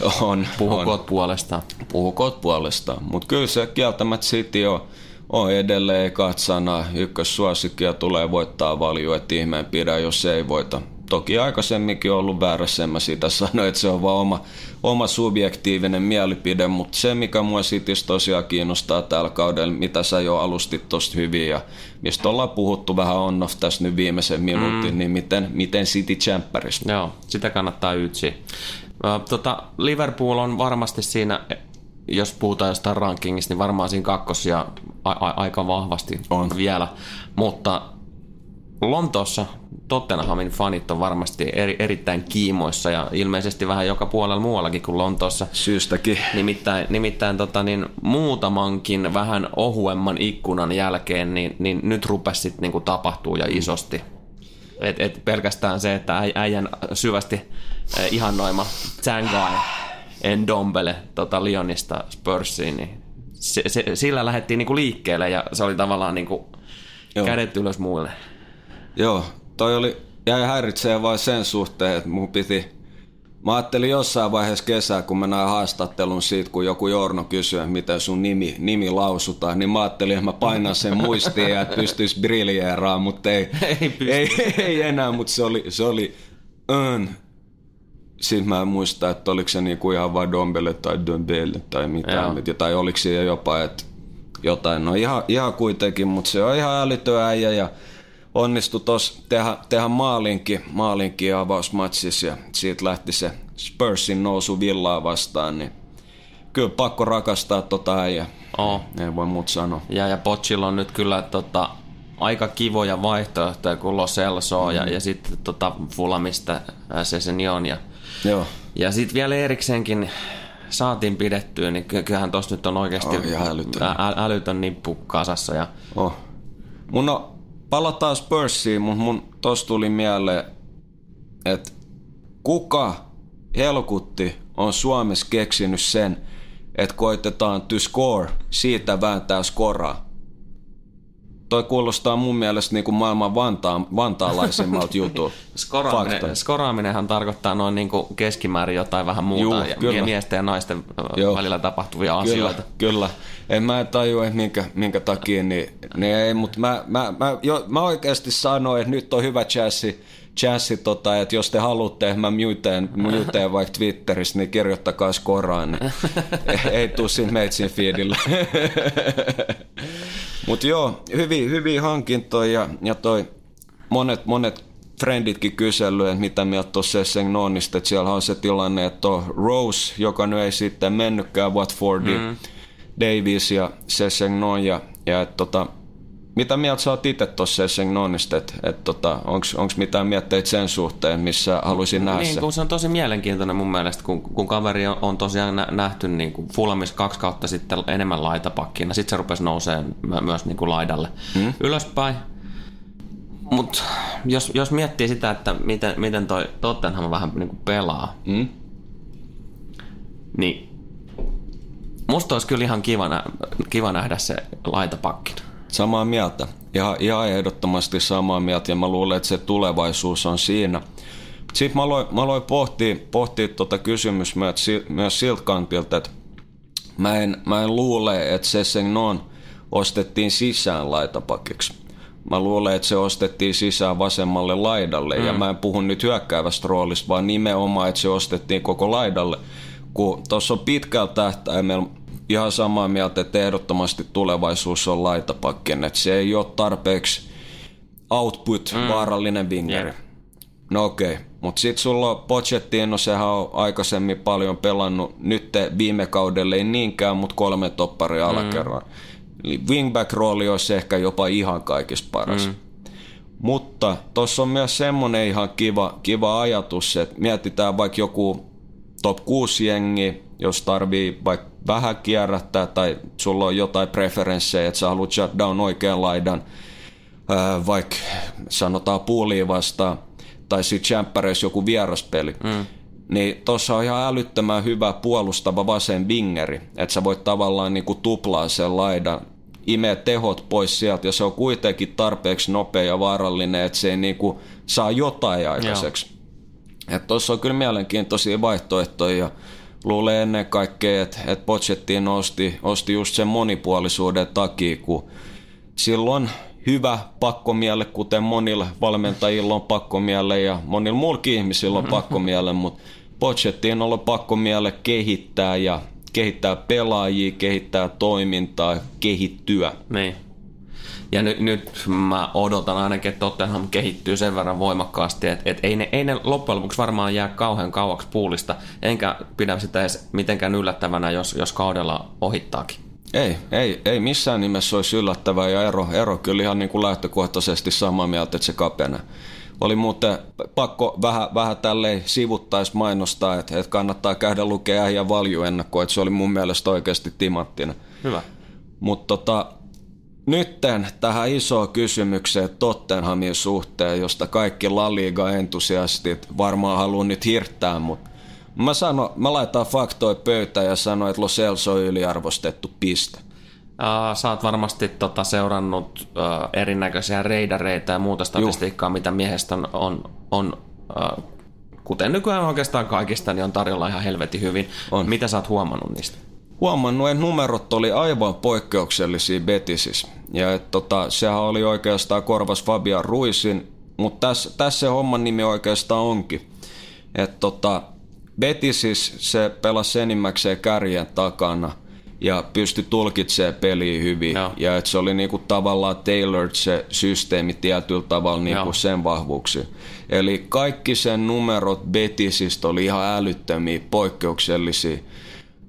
Speaker 2: on.
Speaker 1: Puhukoot on. puolestaan.
Speaker 2: Puhukoot puolestaan, mutta kyllä se kieltämättä City on on edelleen katsana ykkössuosikkia tulee voittaa valju, että ihmeen pidä, jos se ei voita. Toki aikaisemminkin on ollut väärässä, en mä siitä sano, että se on vaan oma, oma subjektiivinen mielipide, mutta se mikä mua Sitis tosiaan kiinnostaa tällä kaudella, mitä sä jo alustit tosta hyvin ja mistä ollaan puhuttu vähän on off tässä nyt viimeisen minuutin, mm. niin miten, miten City Champerista.
Speaker 1: Joo, sitä kannattaa ytsiä. Tota, Liverpool on varmasti siinä jos puhutaan jostain rankingista, niin varmaan siinä kakkosia a- a- aika vahvasti on vielä. Mutta Lontoossa Tottenhamin fanit on varmasti eri, erittäin kiimoissa ja ilmeisesti vähän joka puolella muuallakin kuin Lontoossa.
Speaker 2: Syystäkin.
Speaker 1: Nimittäin, nimittäin tota, niin, muutamankin vähän ohuemman ikkunan jälkeen, niin, niin nyt rupesi sitten niinku tapahtuu ja isosti. Et, et pelkästään se, että äijän syvästi eh, ihannoima Tsangai Endombele tota Lionista Spursiin, niin se, se, sillä lähdettiin niinku liikkeelle ja se oli tavallaan niinku kädet ylös muille.
Speaker 2: Joo, toi oli, jäi häiritsee vain sen suhteen, että mun piti Mä ajattelin jossain vaiheessa kesää, kun mä näin haastattelun siitä, kun joku Jorno kysyi, miten sun nimi, nimi lausutaan, niin mä ajattelin, että mä painan sen muistiin ja että pystyisi briljeeraan, mutta ei,
Speaker 1: ei,
Speaker 2: ei, ei, enää, mutta se oli, se oli ön, sitten mä en muista, että oliko se niinku ihan vaan Dombele tai Dombele tai mitään. Joo. Tai oliko se jopa, että jotain. No ihan, ihan kuitenkin, mutta se on ihan älytön äijä ja onnistui tuossa tehdä, tehdä maalinkin, maalinkin avausmatsissa ja siitä lähti se Spursin nousu villaa vastaan, niin kyllä pakko rakastaa tota äijä.
Speaker 1: Oh.
Speaker 2: Ei voi muut sanoa.
Speaker 1: Ja, ja Pochilla on nyt kyllä tota, aika kivoja vaihtoehtoja kuin Los Elso mm. ja, ja sitten tota Fulamista se sen ja
Speaker 2: Joo.
Speaker 1: Ja sitten vielä erikseenkin saatiin pidettyä, niin ky- kyllähän tuossa nyt on oikeasti
Speaker 2: ihan älytön.
Speaker 1: ä- älytön nippu kasassa. Ja
Speaker 2: Oh. Mun on, palataan Spursiin, mutta mun tos tuli mieleen, että kuka helkutti on Suomessa keksinyt sen, että koitetaan to score, siitä vääntää skoraa. Toi kuulostaa mun mielestä niin kuin maailman vantaan, vantaalaisimmalta jutulta.
Speaker 1: skoraaminen, skoraaminenhan tarkoittaa noin niin kuin keskimäärin jotain vähän muuta,
Speaker 2: Juu,
Speaker 1: ja
Speaker 2: kyllä.
Speaker 1: miesten ja naisten
Speaker 2: Joo.
Speaker 1: välillä tapahtuvia
Speaker 2: Kyllä,
Speaker 1: asioita.
Speaker 2: kyllä. En mä tajua, että minkä, minkä takia, niin, niin ei, mutta mä, mä, mä, jo, mä oikeasti sanoin, että nyt on hyvä chassi, chassi tota, että jos te haluatte, että mä muteen, muteen vaikka Twitterissä, niin kirjoittakaa skoraan, niin ei tuu siinä meitsin feedillä. Mutta joo, hyviä, hyviä hankintoja ja, ja toi monet, monet frienditkin kysellyt, että mitä mieltä tuossa Sessegnonista, että siellä on se tilanne, että on Rose, joka nyt ei sitten mennytkään Watfordiin, mm. Davies ja Sessegnon ja, ja et, tota, mitä mieltä sä oot itse tuossa Sessegnonista, että et, tota, onko mitään mietteitä sen suhteen, missä haluaisin nähdä
Speaker 1: Niin, kun se on tosi mielenkiintoinen mun mielestä, kun, kun kaveri on, on tosiaan nä- nähty niin kuin Fulhamissa kaksi kautta sitten enemmän laitapakkina. Sitten se rupesi nousemaan my- myös niin kuin laidalle hmm? ylöspäin. Mutta jos, jos miettii sitä, että miten, miten toi Tottenham vähän niin kuin pelaa,
Speaker 2: Mm?
Speaker 1: niin musta olisi kyllä ihan kiva, nä- kiva nähdä se laitapakkina.
Speaker 2: Samaa mieltä. Ihan, ihan ehdottomasti samaa mieltä ja mä luulen, että se tulevaisuus on siinä. Sitten mä aloin, mä aloin pohtia, pohtia tuota kysymys myös, myös siltä kantilta, että mä en, mä en luule, että Sessegnon ostettiin sisään laitapakiksi. Mä luulen, että se ostettiin sisään vasemmalle laidalle mm. ja mä en puhu nyt hyökkäävästä roolista, vaan nimenomaan, että se ostettiin koko laidalle. Kun tuossa on pitkällä tähtäimellä ihan samaa mieltä, että ehdottomasti tulevaisuus on laitapakkin, että se ei ole tarpeeksi output, mm. vaarallinen wingeri.
Speaker 1: Jep.
Speaker 2: No okei, okay. mutta sitten sulla on Pochettino, sehän on aikaisemmin paljon pelannut, nyt viime kaudella ei niinkään, mutta kolme topparia mm. alakerran. Eli wingback-rooli olisi ehkä jopa ihan kaikista paras. Mm. Mutta tuossa on myös semmoinen ihan kiva, kiva ajatus, että mietitään vaikka joku top 6 jengi, jos tarvii vaikka vähän kierrättää tai sulla on jotain preferenssejä, että sä haluat shut down oikean laidan, ää, vaikka sanotaan puuliin vastaan, tai sitten jämppäreissä joku vieraspeli, mm. niin tuossa on ihan älyttömän hyvä puolustava vasen wingeri, että sä voit tavallaan niinku tuplaa sen laidan, imee tehot pois sieltä, ja se on kuitenkin tarpeeksi nopea ja vaarallinen, että se ei niinku saa jotain aikaiseksi. Tuossa on kyllä mielenkiintoisia vaihtoehtoja ja luulen ennen kaikkea, että, että Pochettino osti, osti just sen monipuolisuuden takia, kun silloin hyvä pakkomielle, kuten monilla valmentajilla on pakkomielle ja monilla muillakin ihmisillä on pakkomielle, mutta Pochettino on pakkomielle kehittää ja kehittää pelaajia, kehittää toimintaa, kehittyä.
Speaker 1: Niin. Ja nyt, nyt mä odotan ainakin, että Tottenham kehittyy sen verran voimakkaasti, että, että ei, ne, ei ne loppujen lopuksi varmaan jää kauhean kauaksi puulista, enkä pidä sitä edes mitenkään yllättävänä, jos, jos kaudella ohittaakin.
Speaker 2: Ei, ei, ei missään nimessä olisi yllättävää ja ero, ero kyllä ihan niin kuin lähtökohtaisesti samaa mieltä, että se kapenee. Oli muuten pakko vähän, vähän tälleen sivuttais mainostaa, että, että kannattaa käydä lukea ja valjuennakko, että se oli mun mielestä oikeasti timanttinen.
Speaker 1: Hyvä.
Speaker 2: Mutta tota, nytten tähän isoon kysymykseen Tottenhamin suhteen, josta kaikki La Liga-entusiastit varmaan haluaa nyt hirttää, mutta mä, sano, mä laitan faktoja pöytään ja sanon, että Lo Celso on yliarvostettu piste.
Speaker 1: Uh, sä oot varmasti tota, seurannut uh, erinäköisiä reidareita ja muuta statistiikkaa, Juh. mitä miehestä on, on, on uh, kuten nykyään oikeastaan kaikista, niin on tarjolla ihan helvetin hyvin.
Speaker 2: On.
Speaker 1: Mitä sä oot huomannut niistä?
Speaker 2: Huomannut, että numerot oli aivan poikkeuksellisia Betisis. Ja että tota, sehän oli oikeastaan korvas Fabian Ruisin, mutta tässä, tässä se homman nimi oikeastaan onkin. Että tota, Betisis se pelasi enimmäkseen kärjen takana ja pystyi tulkitsemaan peliä hyvin.
Speaker 1: Joo.
Speaker 2: Ja että se oli niinku tavallaan tailored se systeemi tietyllä tavalla
Speaker 1: Joo.
Speaker 2: niinku sen vahvuuksiin. Eli kaikki sen numerot Betisistä oli ihan älyttömiä, poikkeuksellisia.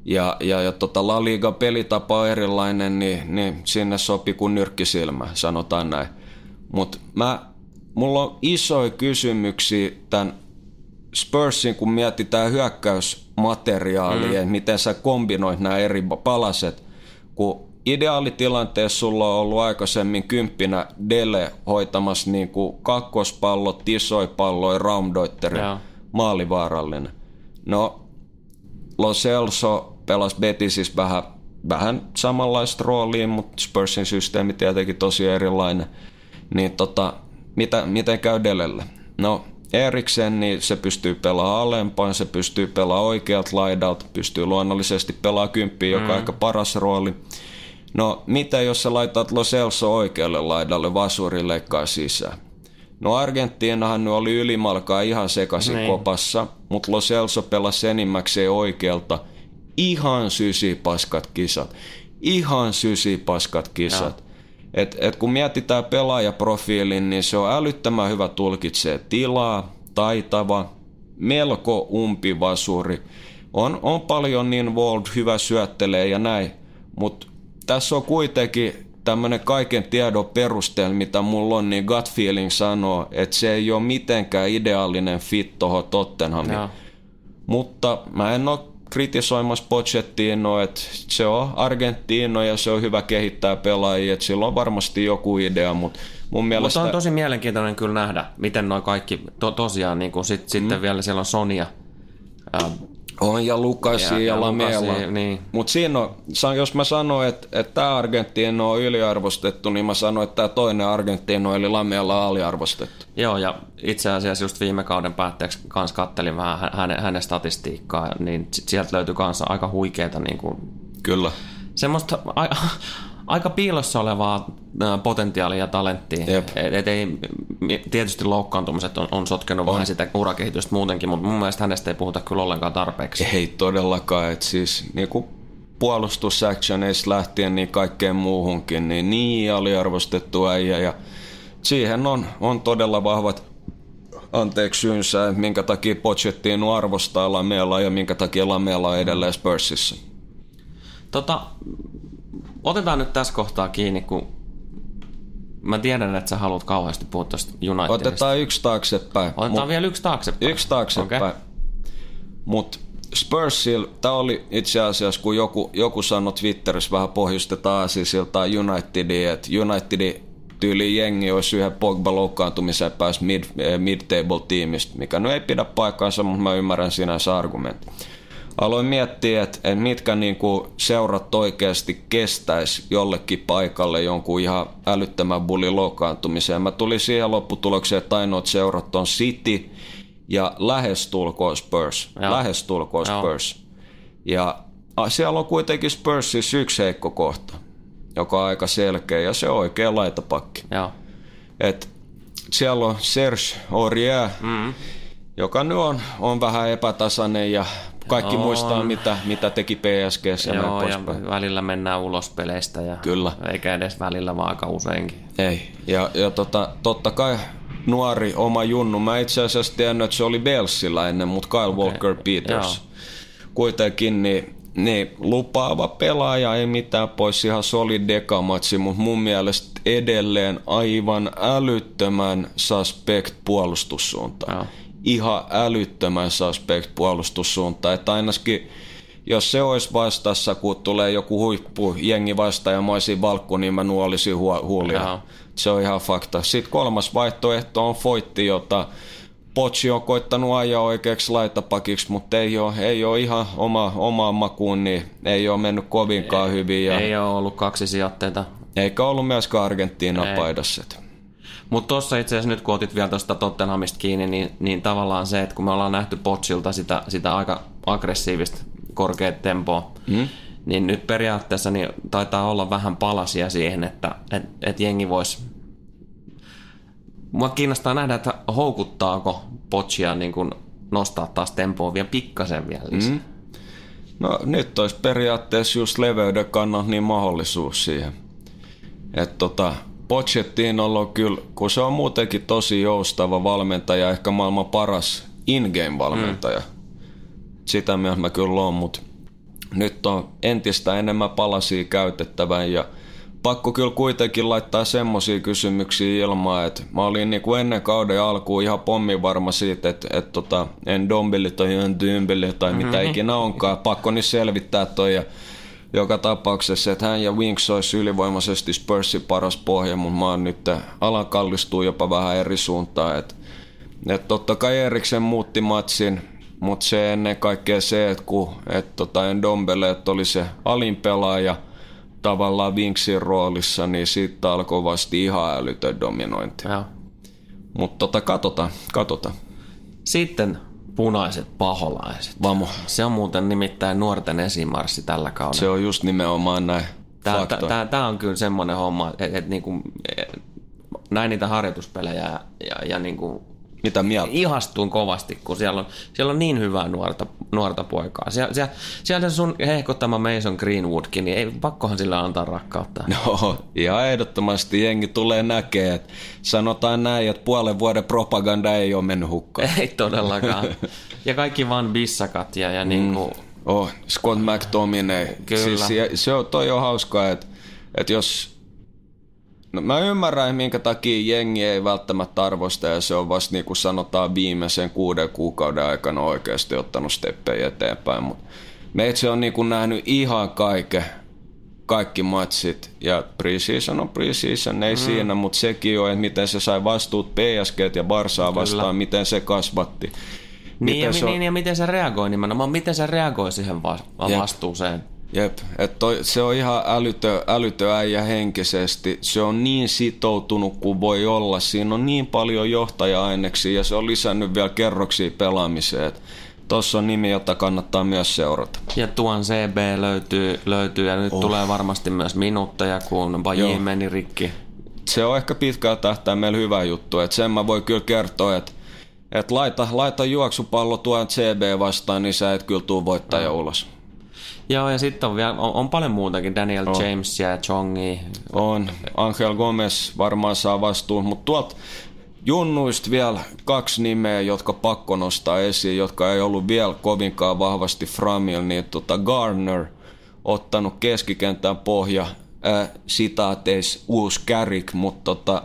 Speaker 2: Ja, ja, ja tota La Liga pelitapa on erilainen, niin, niin sinne sopi kuin nyrkkisilmä, sanotaan näin. Mutta mä, mulla on isoja kysymyksiä tämän Spursin, kun mietitään hyökkäys, materiaalia, mm. miten sä kombinoit nämä eri palaset, kun ideaalitilanteessa sulla on ollut aikaisemmin kymppinä Dele hoitamassa niin kuin kakkospallo, tisoipallo, raumdoitteri, maalivaarallinen. No, Lo Celso pelasi Betisissa vähän, vähän samanlaista roolia, mutta Spursin systeemi tietenkin tosi erilainen. Niin tota, mitä, miten käy Delelle? No, Eriksen, niin se pystyy pelaamaan alempaan, se pystyy pelaamaan oikeat laidalta, pystyy luonnollisesti pelaamaan kymppiä, joka mm. on aika paras rooli. No, mitä jos sä laitat Lo Celso oikealle laidalle, vasuri leikkaa sisään? No Argentiinahan oli ylimalkaa ihan sekaisin niin. kopassa, mutta Lo Celso pelasi enimmäkseen oikealta. Ihan sysipaskat kisat. Ihan sysipaskat kisat. Et, et kun mietitään pelaajaprofiilin, niin se on älyttömän hyvä tulkitsee tilaa, taitava, melko umpivasuri. On, on paljon niin Wald hyvä syöttelee ja näin, mutta tässä on kuitenkin tämmöinen kaiken tiedon perusteella, mitä mulla on, niin gut feeling sanoo, että se ei ole mitenkään ideaalinen fit tuohon Tottenhamiin. Mutta mä en ole kritisoimassa Pochettino, että se on Argentiino ja se on hyvä kehittää pelaajia, että sillä on varmasti joku idea, mutta mun mielestä...
Speaker 1: Mutta on tosi mielenkiintoinen kyllä nähdä, miten noin kaikki to, tosiaan, niin kuin sit, mm. sitten vielä siellä on Sonia,
Speaker 2: on ja Lukasi ja, ja, ja Lamela. Niin. Mutta siinä on, jos mä sanoin, että, että tämä Argentiino on yliarvostettu, niin mä sanoin, että tämä toinen Argentiino eli Lamela on aliarvostettu.
Speaker 1: Joo, ja itse asiassa just viime kauden päätteeksi kans kattelin vähän hänen, hänen statistiikkaa, niin sieltä löytyi kanssa aika huikeita niin kuin,
Speaker 2: Kyllä.
Speaker 1: Semmoista aika piilossa olevaa potentiaalia ja talenttia. Et, et ei, tietysti loukkaantumiset on, on sotkenut on. vähän sitä urakehitystä muutenkin, mutta mun mielestä hänestä ei puhuta kyllä ollenkaan tarpeeksi.
Speaker 2: Ei todellakaan, että siis niinku puolustusactioneista lähtien niin kaikkeen muuhunkin, niin niin aliarvostettu äijä ja siihen on, on todella vahvat anteeksi syynsä, minkä takia Pochettino arvostaa Lamela ja minkä takia Lamela on edelleen Spursissa.
Speaker 1: Tota, otetaan nyt tässä kohtaa kiinni, kun mä tiedän, että sä haluat kauheasti puhua tuosta Unitedista.
Speaker 2: Otetaan yksi taaksepäin.
Speaker 1: Otetaan Mut, vielä yksi taaksepäin.
Speaker 2: Yksi taaksepäin. Okay. Mutta Spursil, tämä oli itse asiassa, kun joku, joku sanoi Twitterissä vähän pohjustetaan Aasisilta Unitedin, että Unitedin tyyli jengi olisi yhden Pogba loukkaantumisen pääsi mid, eh, mid-table-tiimistä, mikä no ei pidä paikkaansa, mutta mä ymmärrän sinänsä argumentti aloin miettiä, että, mitkä niin kuin seurat oikeasti kestäisi jollekin paikalle jonkun ihan älyttömän bulin loukkaantumiseen. Mä tulin siihen lopputulokseen, että ainoat seurat on City ja lähestulkoon Spurs. Joo. Lähestulkoon Spurs. Ja siellä on kuitenkin Spursissa yksi heikko kohta, joka on aika selkeä, ja se on oikea laitapakki.
Speaker 1: Joo.
Speaker 2: Et siellä on Serge Aurier, mm-hmm. joka nyt on, on vähän epätasainen ja kaikki on. muistaa, mitä, mitä teki PSG ja
Speaker 1: Joo, ja välillä mennään ulos peleistä. Ja
Speaker 2: Kyllä.
Speaker 1: Eikä edes välillä, vaan aika useinkin.
Speaker 2: Ei, ja, ja tota, totta kai nuori oma junnu. Mä itse asiassa tiennyt, että se oli Belsillä ennen, mutta Kyle okay. Walker Peters. Joo. Kuitenkin niin, niin, lupaava pelaaja, ei mitään pois, ihan solid dekamatsi, mutta mun mielestä edelleen aivan älyttömän suspect puolustussuuntaan. Joo ihan älyttömän suspect puolustussuunta. Että ainakin jos se olisi vastassa, kun tulee joku huippu jengi vasta ja mä olisin valkku, niin mä nuolisin hu- huulia. Jaha. Se on ihan fakta. Sitten kolmas vaihtoehto on Foitti, jota Pochi on koittanut ajaa oikeaksi laitapakiksi, mutta ei ole, ei ole ihan oma, omaan makuun, niin ei ole mennyt kovinkaan ei, hyvin. Ja
Speaker 1: ei ole ollut kaksi sijoitteita.
Speaker 2: Eikä ollut myöskään Argentiina paidassa.
Speaker 1: Mutta tuossa itse asiassa nyt kun otit vielä tuosta Tottenhamista kiinni, niin, niin tavallaan se, että kun me ollaan nähty Potsilta sitä, sitä aika aggressiivista korkeat tempoa, mm. niin nyt periaatteessa niin taitaa olla vähän palasia siihen, että et, et jengi voisi Mua kiinnostaa nähdä, että houkuttaako Potsia niin kun nostaa taas tempoa vielä pikkasen vielä lisää. Mm.
Speaker 2: No nyt olisi periaatteessa just leveyden kannalta niin mahdollisuus siihen. Että tota, Pochettinolla on kyllä, kun se on muutenkin tosi joustava valmentaja, ehkä maailman paras in-game-valmentaja. Mm. Sitä mieltä mä kyllä on, mutta nyt on entistä enemmän palasia käytettävän ja pakko kyllä kuitenkin laittaa semmosia kysymyksiä ilmaan, että mä olin niinku ennen kauden alkuun ihan pommin varma siitä, että, että tota, en dombili tai en dymbili tai mm-hmm. mitä ikinä onkaan. Pakko nyt selvittää toi ja joka tapauksessa, että hän ja Winks olisi ylivoimaisesti Spursin paras pohja, mutta mä oon nyt alan kallistuu jopa vähän eri suuntaan. Että, että totta kai Eriksen muutti matsin, mutta se ennen kaikkea se, että kun et tota Endombele, että oli se alin pelaaja tavallaan Winksin roolissa, niin siitä alkoi vasti ihan älytön dominointi. Mutta tota, katsotaan, katsotaan.
Speaker 1: Sitten punaiset paholaiset.
Speaker 2: Vamo.
Speaker 1: Se on muuten nimittäin nuorten esimarssi tällä kaudella.
Speaker 2: Se on just nimenomaan näin.
Speaker 1: Tämä on kyllä semmoinen homma, että et niinku, et, näin niitä harjoituspelejä ja, ja, ja niinku
Speaker 2: mitä mieltä?
Speaker 1: Ihastuin kovasti, kun siellä on, siellä on niin hyvää nuorta, nuorta poikaa. Siellä, siellä, siellä se sun hehkottama Mason Greenwoodkin, niin ei pakkohan sillä antaa rakkautta.
Speaker 2: No, ihan ehdottomasti jengi tulee näkee, että sanotaan näin, että puolen vuoden propaganda ei ole mennyt hukkaan.
Speaker 1: Ei todellakaan. ja kaikki vaan bissakat ja, ja mm. niin kuin...
Speaker 2: Oh, Scott McTominay. Kyllä. Siis, se on, toi on hauskaa, että, että jos No, mä ymmärrän, minkä takia jengi ei välttämättä arvosta ja se on vasta niin kuin sanotaan viimeisen kuuden kuukauden aikana oikeasti ottanut steppejä eteenpäin. Mutta meitsi on niin kuin nähnyt ihan kaiken, kaikki matsit ja preseason on preseason, ei mm. siinä, mutta sekin on, että miten se sai vastuut PSG ja Barsaa vastaan, Kyllä. miten se kasvatti.
Speaker 1: Niin ja, se on... niin, ja miten se reagoi nimenomaan, miten se reagoi siihen vastuuseen.
Speaker 2: Jep, että toi, se on ihan älytö, älytö äijä henkisesti. Se on niin sitoutunut kuin voi olla. Siinä on niin paljon johtaja-aineksia ja se on lisännyt vielä kerroksia pelaamiseen. Tuossa on nimi, jota kannattaa myös seurata.
Speaker 1: Ja tuon CB löytyy, löytyy ja nyt oh. tulee varmasti myös minuutteja, kun Baji meni rikki.
Speaker 2: Se on ehkä pitkällä tähtäimellä hyvä juttu. Et sen mä voi kyllä kertoa, että et laita, laita juoksupallo tuon CB vastaan, niin sä et kyllä tuu voittaja ulos.
Speaker 1: Joo, ja sitten on, vielä, on, on paljon muutakin, Daniel on. James ja Chongi.
Speaker 2: On, Angel Gomez varmaan saa vastuun, mutta tuolta junnuista vielä kaksi nimeä, jotka pakko nostaa esiin, jotka ei ollut vielä kovinkaan vahvasti Framil, niin tota Garner ottanut keskikentän pohja, äh, sitaateis uusi kärik, mutta tota,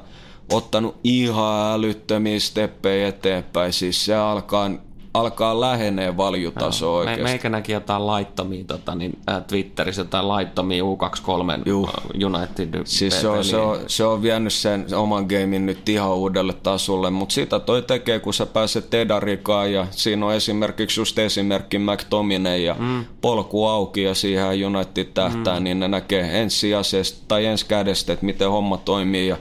Speaker 2: ottanut ihan älyttömiä steppejä eteenpäin. Siis se alkaa alkaa lähenee valjutaso no, oikeasti.
Speaker 1: Me, meikä näki jotain laittomia tota, niin, äh, Twitterissä, jotain laittomia U23 Juh. United
Speaker 2: Siis se on, se, on, se on vienyt sen oman gamein nyt ihan uudelle tasolle, mutta sitä toi tekee, kun sä pääset Tedarikaan ja siinä on esimerkiksi just esimerkki McTominay ja mm. polku auki ja siihen United tähtää, mm. niin ne näkee ensisijaisesti tai ensi kädestä, että miten homma toimii ja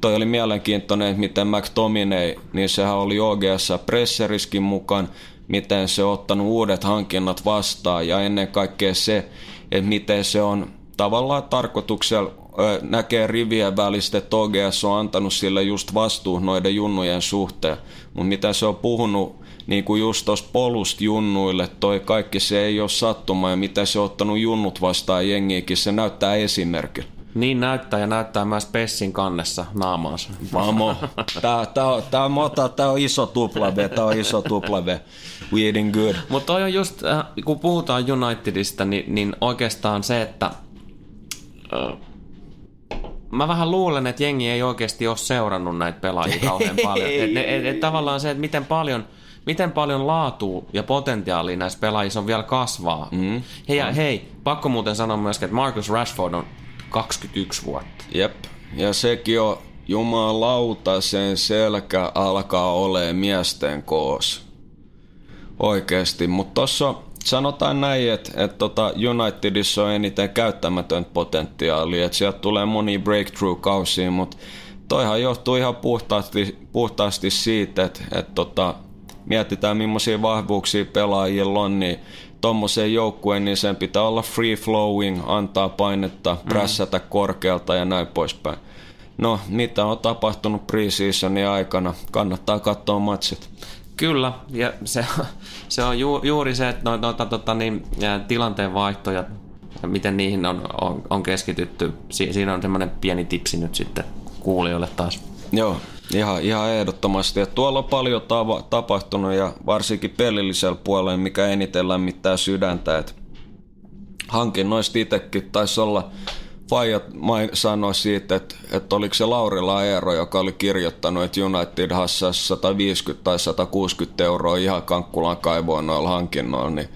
Speaker 2: toi oli mielenkiintoinen, että miten McTominay, niin sehän oli OGS presseriskin mukaan, miten se on ottanut uudet hankinnat vastaan ja ennen kaikkea se, että miten se on tavallaan tarkoituksella näkee rivien välistä, että OGS on antanut sille just vastuu noiden junnujen suhteen. Mutta mitä se on puhunut niin kuin just tuossa polusta junnuille, toi kaikki se ei ole sattuma ja mitä se on ottanut junnut vastaan jengiäkin, se näyttää esimerkillä.
Speaker 1: Niin näyttää ja näyttää myös Pessin kannessa naamaansa.
Speaker 2: Vamo. Tää, tää, on, tää, on, mota, tää on iso tuplave, tää on iso tuplave. We eating good.
Speaker 1: Mutta on just, äh, kun puhutaan Unitedista, niin, niin oikeastaan se, että äh, mä vähän luulen, että jengi ei oikeasti ole seurannut näitä pelaajia kauhean paljon. Et, et, et, tavallaan se, että miten paljon miten paljon laatua ja potentiaalia näissä pelaajissa on vielä kasvaa. Mm. Hei, mm. hei, pakko muuten sanoa myöskin, että Marcus Rashford on 21 vuotta.
Speaker 2: Jep, ja sekin on jumalauta, sen selkä alkaa olemaan miesten koos. Oikeesti, mutta tossa sanotaan näin, että et tota Unitedissa on eniten käyttämätön potentiaalia, että sieltä tulee moni breakthrough-kausia, mutta toihan johtuu ihan puhtaasti, puhtaasti siitä, että et tota, mietitään millaisia vahvuuksia pelaajilla on, niin tuommoiseen joukkueen, niin sen pitää olla free flowing, antaa painetta, mm. prässätä korkealta ja näin poispäin. No, mitä on tapahtunut preseasonin aikana? Kannattaa katsoa matsit.
Speaker 1: Kyllä, ja se, se on ju, juuri se, että noita, noita tota, niin, tilanteen vaihtoja, miten niihin on, on, on keskitytty. Si, siinä on semmoinen pieni tipsi nyt sitten kuulijoille taas.
Speaker 2: Joo, Ihan, ihan ehdottomasti. että tuolla on paljon tava, tapahtunut ja varsinkin pelillisellä puolella, mikä eniten lämmittää sydäntä. Et hankinnoista itsekin taisi olla Fajat sanoi siitä, että, että oliko se Laurila Eero, joka oli kirjoittanut, että United hassasi 150 tai 160 euroa ihan Kankkulan kaivoon noilla hankinnoilla, niin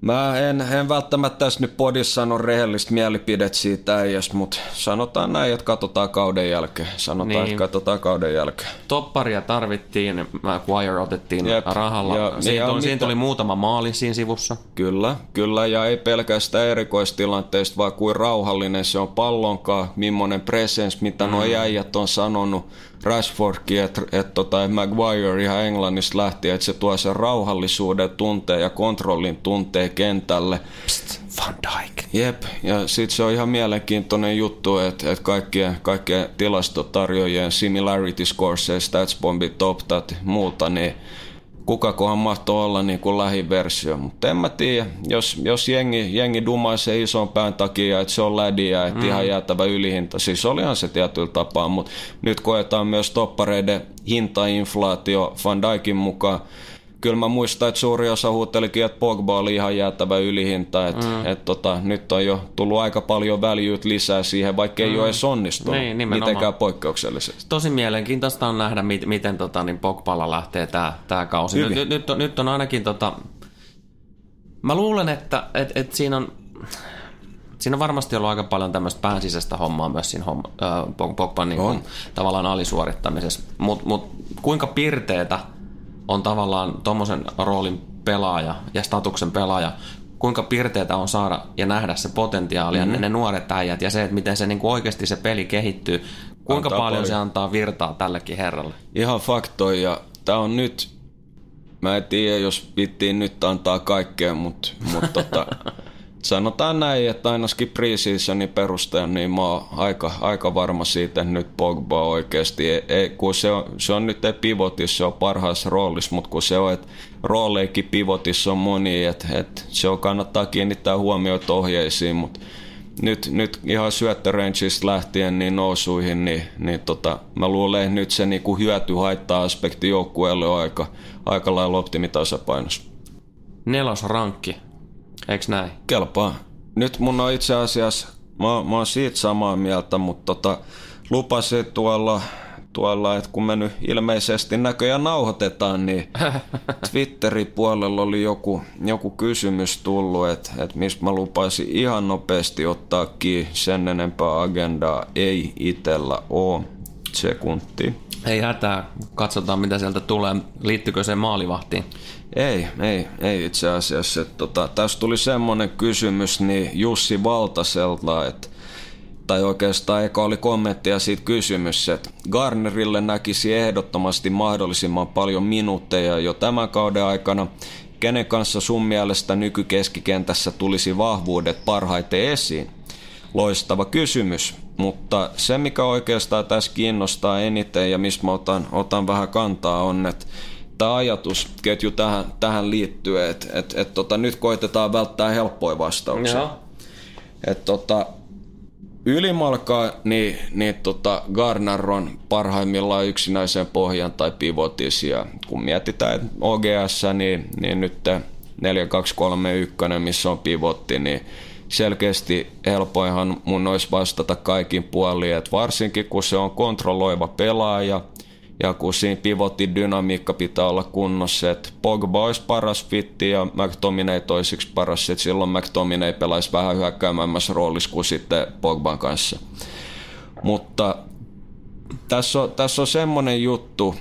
Speaker 2: Mä en, en välttämättä tässä nyt podissa sano rehellistä mielipidet siitä äijästä, mutta sanotaan näin, että katsotaan kauden jälkeen. Sanotaan, niin. että katsotaan kauden jälkeen.
Speaker 1: Topparia tarvittiin, McGuire otettiin Jep. rahalla. Ja, siinä, tuli, siinä tuli muutama maali siinä sivussa.
Speaker 2: Kyllä, kyllä, ja ei pelkästään erikoistilanteista, vaan kuin rauhallinen se on pallonkaan, millainen presens, mitä mm. nuo äijät on sanonut Rashfordkin, että et, tota, et Maguire ihan Englannista lähti, että se tuo sen rauhallisuuden tunteen ja kontrollin tunteen kentälle.
Speaker 1: Psst, Van Dijk.
Speaker 2: Jep, ja sitten se on ihan mielenkiintoinen juttu, että et kaikkien, kaikkien tilastotarjoajien similarity scores ja stats bombi top dat muuta, niin kukakohan mahtoi olla niin kuin lähiversio. Mutta en mä tiedä, jos, jos jengi, jengi dumaisee ison pään takia, että se on lädiä, että mm. ihan jäätävä ylihinta. Siis olihan se tietyllä tapaa, mutta nyt koetaan myös toppareiden hintainflaatio Van Dijkin mukaan kyllä mä muistan, että suuri osa huutelikin, että Pogba oli ihan jäätävä ylihinta. Että mm. et tota, nyt on jo tullut aika paljon väljyyt lisää siihen, vaikka ei mm. ole edes onnistunut niin, mitenkään poikkeuksellisesti.
Speaker 1: Tosi mielenkiintoista on nähdä, miten, miten tota, niin Pogballa lähtee tämä tää kausi. Nyt, nyt, on, nyt on ainakin... Tota, mä luulen, että et, et siinä on siinä on varmasti ollut aika paljon tämmöistä pääsisäistä hommaa myös siinä homma, äh, Pogban niin kuin, tavallaan alisuorittamisessa. Mutta mut, kuinka pirteetä on tavallaan tuommoisen roolin pelaaja ja statuksen pelaaja, kuinka pirteitä on saada ja nähdä se potentiaali mm-hmm. ja mhm. ne nuoret äijät ja se, että miten se niin kuin oikeasti se peli kehittyy. Kuinka antaa paljon, paljon se antaa virtaa tällekin herralle?
Speaker 2: Ihan faktoja. Ja tämä on nyt, mä en tiedä, jos pittiin nyt antaa kaikkea, mutta mut tota, sanotaan näin, että ainakin preseasonin perusteella niin mä oon aika, aika varma siitä, että nyt Pogba oikeasti, ei, ei, kun se on, se on nyt ei pivotissa, se on parhaassa roolissa, mutta kun se on, että rooleikin pivotissa on moni, että, että se on, kannattaa kiinnittää huomioita ohjeisiin, mutta nyt, nyt ihan syöttörangista lähtien niin nousuihin, niin, niin tota, mä luulen, että nyt se niin kuin hyöty-haitta-aspekti joukkueelle on aika, aika lailla optimitasapainossa.
Speaker 1: Nelosrankki Eiks näin?
Speaker 2: Kelpaa. Nyt mun on itse asiassa, mä, mä oon siitä samaa mieltä, mutta tota, lupasin tuolla, tuolla, että kun me nyt ilmeisesti näköjään nauhoitetaan, niin Twitterin puolella oli joku, joku kysymys tullut, että, että mistä mä lupasin ihan nopeasti ottaa kiinni, sen enempää agendaa ei itellä ole sekunti.
Speaker 1: Ei hätää, katsotaan mitä sieltä tulee. Liittyykö se maalivahtiin?
Speaker 2: Ei, ei, ei itse asiassa. Tota, tässä tuli semmoinen kysymys niin Jussi Valtaselta, että tai oikeastaan eka oli kommentti ja siitä kysymys, että Garnerille näkisi ehdottomasti mahdollisimman paljon minuutteja jo tämän kauden aikana. Kenen kanssa sun mielestä nykykeskikentässä tulisi vahvuudet parhaiten esiin? Loistava kysymys, mutta se mikä oikeastaan tässä kiinnostaa eniten ja mistä mä otan, otan vähän kantaa on, että tämä ajatusketju tähän, tähän liittyy, että et, et, tota, nyt koitetaan välttää helppoja vastauksia. Et, tota, ylimalkaa, niin, niin tota Garner on parhaimmillaan yksinäisen pohjan tai pivotis. Ja kun mietitään että OGS, niin, niin nyt 4-2-3-1, missä on pivotti, niin selkeästi helpoinhan mun olisi vastata kaikin puolin, että varsinkin kun se on kontrolloiva pelaaja – ja kun siinä pivotin dynamiikka pitää olla kunnossa, että Pogba olisi paras fitti ja McTominay toisiksi paras, että silloin McTominay pelaisi vähän hyökkäämämmässä roolissa kuin sitten Pogban kanssa. Mutta tässä on, tässä on semmoinen juttu,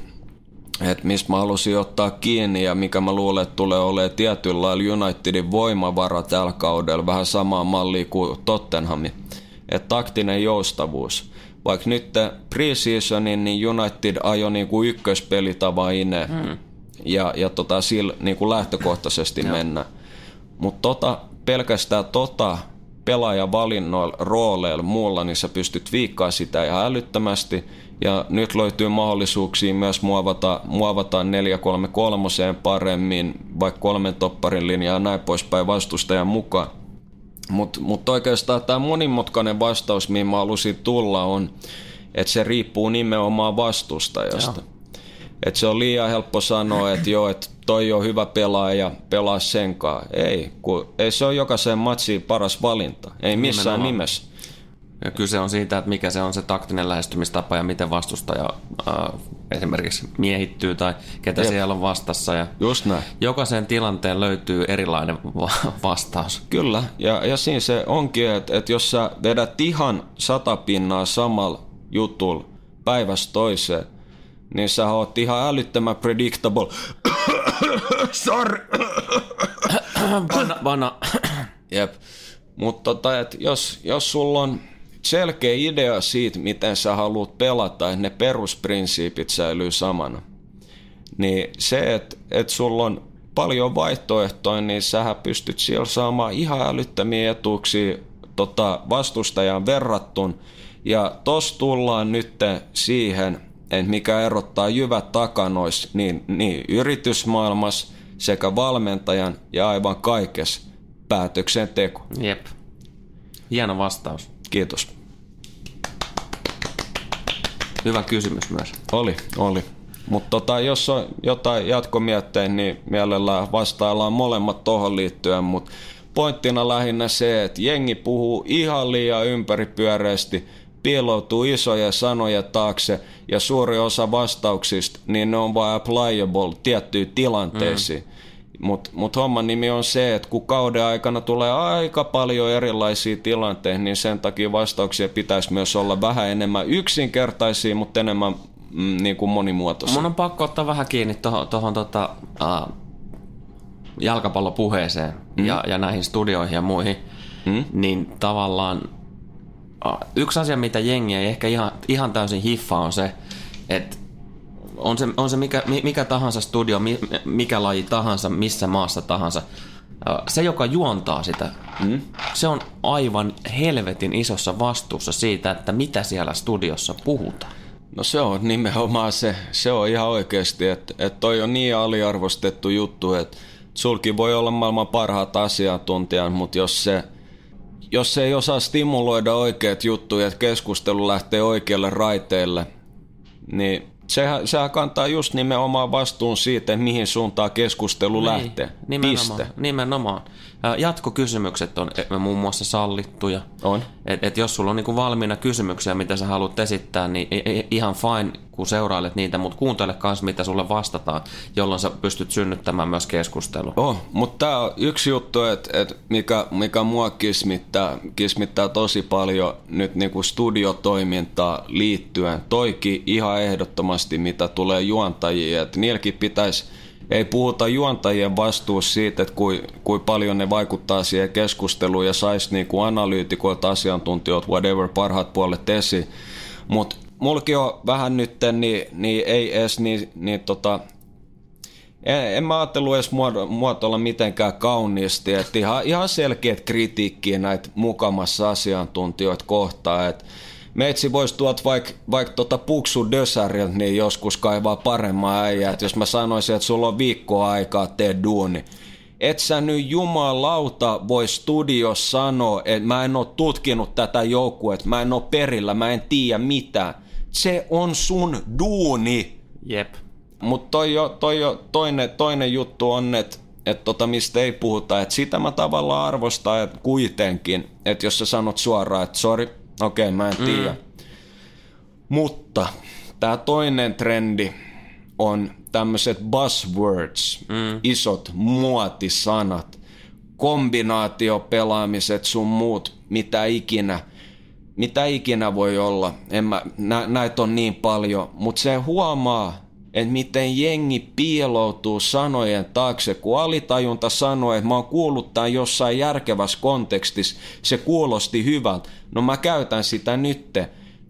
Speaker 2: että mistä mä halusin ottaa kiinni ja mikä mä luulen, että tulee olemaan tietyllä lailla Unitedin voimavara tällä kaudella, vähän samaa mallia kuin Tottenhamin. Että taktinen joustavuus vaikka nyt preseasonin niin United ajoi niin kuin ykköspelitava ine mm. ja, ja tota, sillä niin kuin lähtökohtaisesti mennä. Mutta tota, pelkästään tota pelaajavalinnoilla, rooleilla, muulla, niin sä pystyt viikkaa sitä ihan älyttömästi. Ja nyt löytyy mahdollisuuksia myös muovata, muovata 4-3-3 paremmin, vaikka kolmen topparin linjaa ja näin poispäin vastustajan mukaan. Mutta mut oikeastaan tämä monimutkainen vastaus, mihin mä halusin tulla, on, että se riippuu nimenomaan vastustajasta. Et se on liian helppo sanoa, että joo, että toi on hyvä pelaaja, pelaa senkaan. Ei, kun ei se ole jokaisen matsiin paras valinta. Ei missään
Speaker 1: Nimenomaan.
Speaker 2: nimessä.
Speaker 1: Ja kyse on siitä, että mikä se on se taktinen lähestymistapa ja miten vastustaja äh, esimerkiksi miehittyy tai ketä
Speaker 2: Jep.
Speaker 1: siellä on vastassa. Ja
Speaker 2: Just näin.
Speaker 1: jokaisen tilanteen löytyy erilainen va- vastaus.
Speaker 2: Kyllä, ja, ja siinä se onkin, että, että jos sä vedät ihan sata pinnaa samalla jutulla päivästä toiseen, niin sä oot ihan älyttömän predictable. Sorry.
Speaker 1: Vanna, vanna.
Speaker 2: Jep. Mutta tota, et jos, jos sulla on selkeä idea siitä, miten sä haluat pelata, että ne perusprinsiipit säilyy samana, niin se, että et sulla on paljon vaihtoehtoja, niin sähän pystyt siellä saamaan ihan älyttömiä etuuksia tota, vastustajan verrattun. Ja tos tullaan nyt siihen, että mikä erottaa jyvät takanois niin, niin yritysmaailmassa sekä valmentajan ja aivan kaikessa päätöksenteko.
Speaker 1: Jep. Hieno vastaus.
Speaker 2: Kiitos.
Speaker 1: Hyvä kysymys myös.
Speaker 2: Oli, oli. Mutta tota, jos on jotain jatkomietteitä, niin mielellään vastaillaan molemmat tuohon liittyen, mutta pointtina lähinnä se, että jengi puhuu ihan liian ympäripyöreästi, piiloutuu isoja sanoja taakse ja suuri osa vastauksista, niin ne on vain applicable tiettyihin tilanteisiin. Mm. Mutta mut homman nimi on se, että kun kauden aikana tulee aika paljon erilaisia tilanteita, niin sen takia vastauksia pitäisi myös olla vähän enemmän yksinkertaisia, mutta enemmän mm, niin kuin monimuotoisia.
Speaker 1: Mun on pakko ottaa vähän kiinni tuohon tohon, tota, uh, jalkapallopuheeseen mm. ja, ja näihin studioihin ja muihin. Mm. Niin tavallaan uh, yksi asia, mitä jengi ei ehkä ihan, ihan täysin hiffaa on se, että on se, on se mikä, mi- mikä tahansa studio, mi- mikä laji tahansa, missä maassa tahansa, se joka juontaa sitä, mm. se on aivan helvetin isossa vastuussa siitä, että mitä siellä studiossa puhutaan.
Speaker 2: No se on nimenomaan se, se on ihan oikeasti, että, että toi on niin aliarvostettu juttu, että sulki voi olla maailman parhaat asiantuntijat, mutta jos se, jos se ei osaa stimuloida oikeat juttuja, että keskustelu lähtee oikealle raiteelle, niin sehän, sehän kantaa just nimenomaan vastuun siitä, mihin suuntaan keskustelu lähtee.
Speaker 1: Niin, Nimenomaan.
Speaker 2: Piste.
Speaker 1: nimenomaan. Jatkokysymykset on e, muun muassa sallittuja.
Speaker 2: On.
Speaker 1: Et, et jos sulla on niinku valmiina kysymyksiä, mitä sä haluat esittää, niin i- i- ihan fine, kun seurailet niitä, mutta kuuntele myös, mitä sulle vastataan, jolloin sä pystyt synnyttämään myös keskustelua.
Speaker 2: Oh, mutta tämä on yksi juttu, et, et mikä, mikä mua kismittää, kismittää tosi paljon nyt niinku studiotoimintaa liittyen. Toikin ihan ehdottomasti, mitä tulee juontajiin, että niilläkin pitäisi ei puhuta juontajien vastuussa siitä, että kui, kui paljon ne vaikuttaa siihen keskusteluun ja saisi niinku analyytikoilta, asiantuntijoilta, whatever, parhaat puolet esiin. Mutta mulki on vähän nyt, niin, niin ei edes niin, niin tota, en, en mä ajatellut edes muoto, muotoilla mitenkään kauniisti, että ihan, ihan selkeät kritiikkiä näitä mukamassa asiantuntijoita kohtaan, että Meitsi voisi tuot vaikka vaik tota Puksu Dösäriltä niin joskus kaivaa paremman äijää, että jos mä sanoisin, että sulla on viikkoa aikaa tee duuni. Et sä nyt jumalauta voi studio sanoa, että mä en oo tutkinut tätä joukkuetta, mä en oo perillä, mä en tiedä mitään. Se on sun duuni.
Speaker 1: Jep.
Speaker 2: Mutta toi, jo, toi jo, toinen, toinen juttu on, että et tota, mistä ei puhuta, että sitä mä tavallaan arvostan et kuitenkin, että jos sä sanot suoraan, että sori, okei, okay, mä en tiedä. Mm. Mutta tämä toinen trendi on tämmöiset buzzwords, mm. isot muotisanat, kombinaatiopelaamiset sun muut, mitä ikinä, mitä ikinä voi olla. En mä, nä, näitä on niin paljon, mutta se huomaa, että miten jengi piiloutuu sanojen taakse, kun alitajunta sanoo, että mä oon kuullut tämän jossain järkevässä kontekstissa, se kuulosti hyvältä. No mä käytän sitä nytte.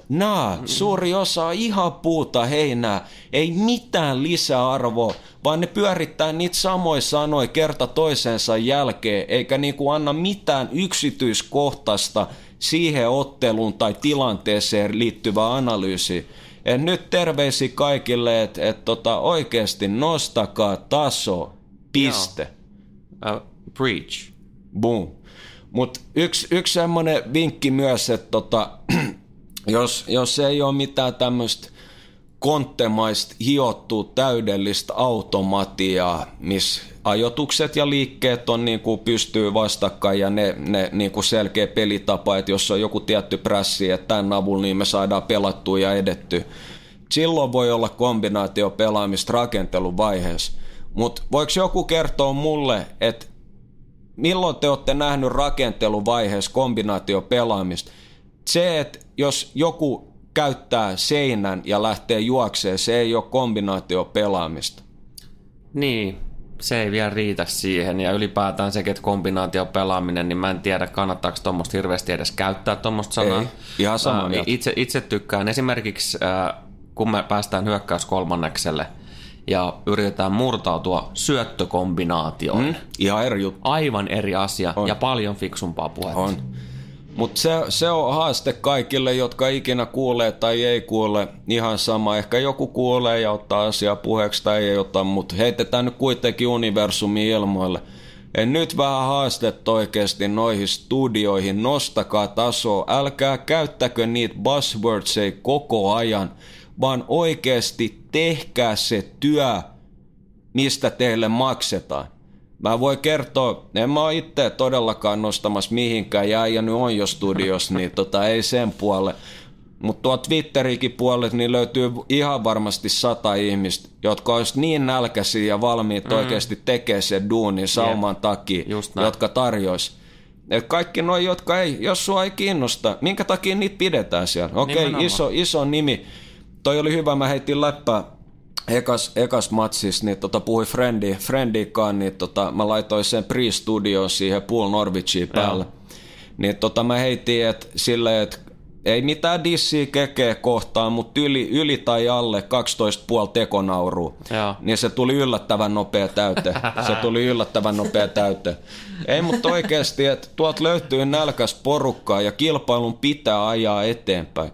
Speaker 2: Naa, suuri osa on ihan puuta heinää, ei mitään lisäarvoa, vaan ne pyörittää niitä samoja sanoja kerta toisensa jälkeen, eikä niinku anna mitään yksityiskohtaista siihen otteluun tai tilanteeseen liittyvää analyysiä. Et nyt terveisi kaikille, että et tota, oikeasti nostakaa taso. Piste.
Speaker 1: Uh, preach.
Speaker 2: Boom. Mutta yksi, yksi semmoinen vinkki myös, että tota, jos, jos ei ole mitään tämmöistä konttemaista hiottua täydellistä automatiaa, missä ajotukset ja liikkeet on niin kuin pystyy vastakkain ja ne, ne niin kuin selkeä pelitapa, että jos on joku tietty prässi, että tämän avulla niin me saadaan pelattua ja edetty. Silloin voi olla kombinaatio pelaamista rakenteluvaiheessa. Mutta voiko joku kertoa mulle, että milloin te olette nähnyt rakenteluvaiheessa kombinaatio pelaamista? Se, että jos joku käyttää seinän ja lähtee juokseen, se ei ole kombinaatio pelaamista.
Speaker 1: Niin, se ei vielä riitä siihen. Ja ylipäätään sekin, että kombinaatio pelaaminen, niin mä en tiedä, kannattaako tuommoista hirveästi edes käyttää tuommoista sanaa.
Speaker 2: Ei, ihan sama mieltä.
Speaker 1: itse, itse tykkään esimerkiksi, ää, kun me päästään hyökkäys kolmannekselle ja yritetään murtautua syöttökombinaatioon. Mm.
Speaker 2: Ihan eri juttu.
Speaker 1: Aivan eri asia on. ja paljon fiksumpaa puhetta.
Speaker 2: On. Mutta se, se on haaste kaikille, jotka ikinä kuulee tai ei kuule. Ihan sama. Ehkä joku kuulee ja ottaa asiaa puheeksi tai ei ota, mutta heitetään nyt kuitenkin universumin ilmoille. Ja nyt vähän haastetta oikeasti noihin studioihin. Nostakaa tasoa. Älkää käyttäkö niitä buzzwordseja koko ajan, vaan oikeasti tehkää se työ, mistä teille maksetaan. Mä voin kertoa, en mä itse todellakaan nostamassa mihinkään, ja äijä nyt on jo studios, niin tota, ei sen puolelle. Mutta tuo Twitterikin puolet niin löytyy ihan varmasti sata ihmistä, jotka olisi niin nälkäisiä ja valmiit mm. oikeasti tekemään sen duunin sauman yep. takia, jotka tarjois. Et kaikki noi, jotka ei, jos sua ei kiinnosta, minkä takia niitä pidetään siellä? Okei, okay,
Speaker 1: Nimenomaan.
Speaker 2: iso, iso nimi. Toi oli hyvä, mä heitin läppää ekas, ekas matsissa, niin tota, puhui Frendi, Frendikaan, niin tota, mä laitoin sen pre-studioon siihen Pool Norwichiin päälle. Niin tota, mä heitin et, silleen, että ei mitään dissiä kekeä kohtaan, mutta yli, yli tai alle 12,5 tekonaurua.
Speaker 1: Joo.
Speaker 2: Niin se tuli yllättävän nopea täyte. Se tuli yllättävän nopea täyte. Ei, mutta oikeasti, että tuolta löytyy nälkäs porukkaa ja kilpailun pitää ajaa eteenpäin.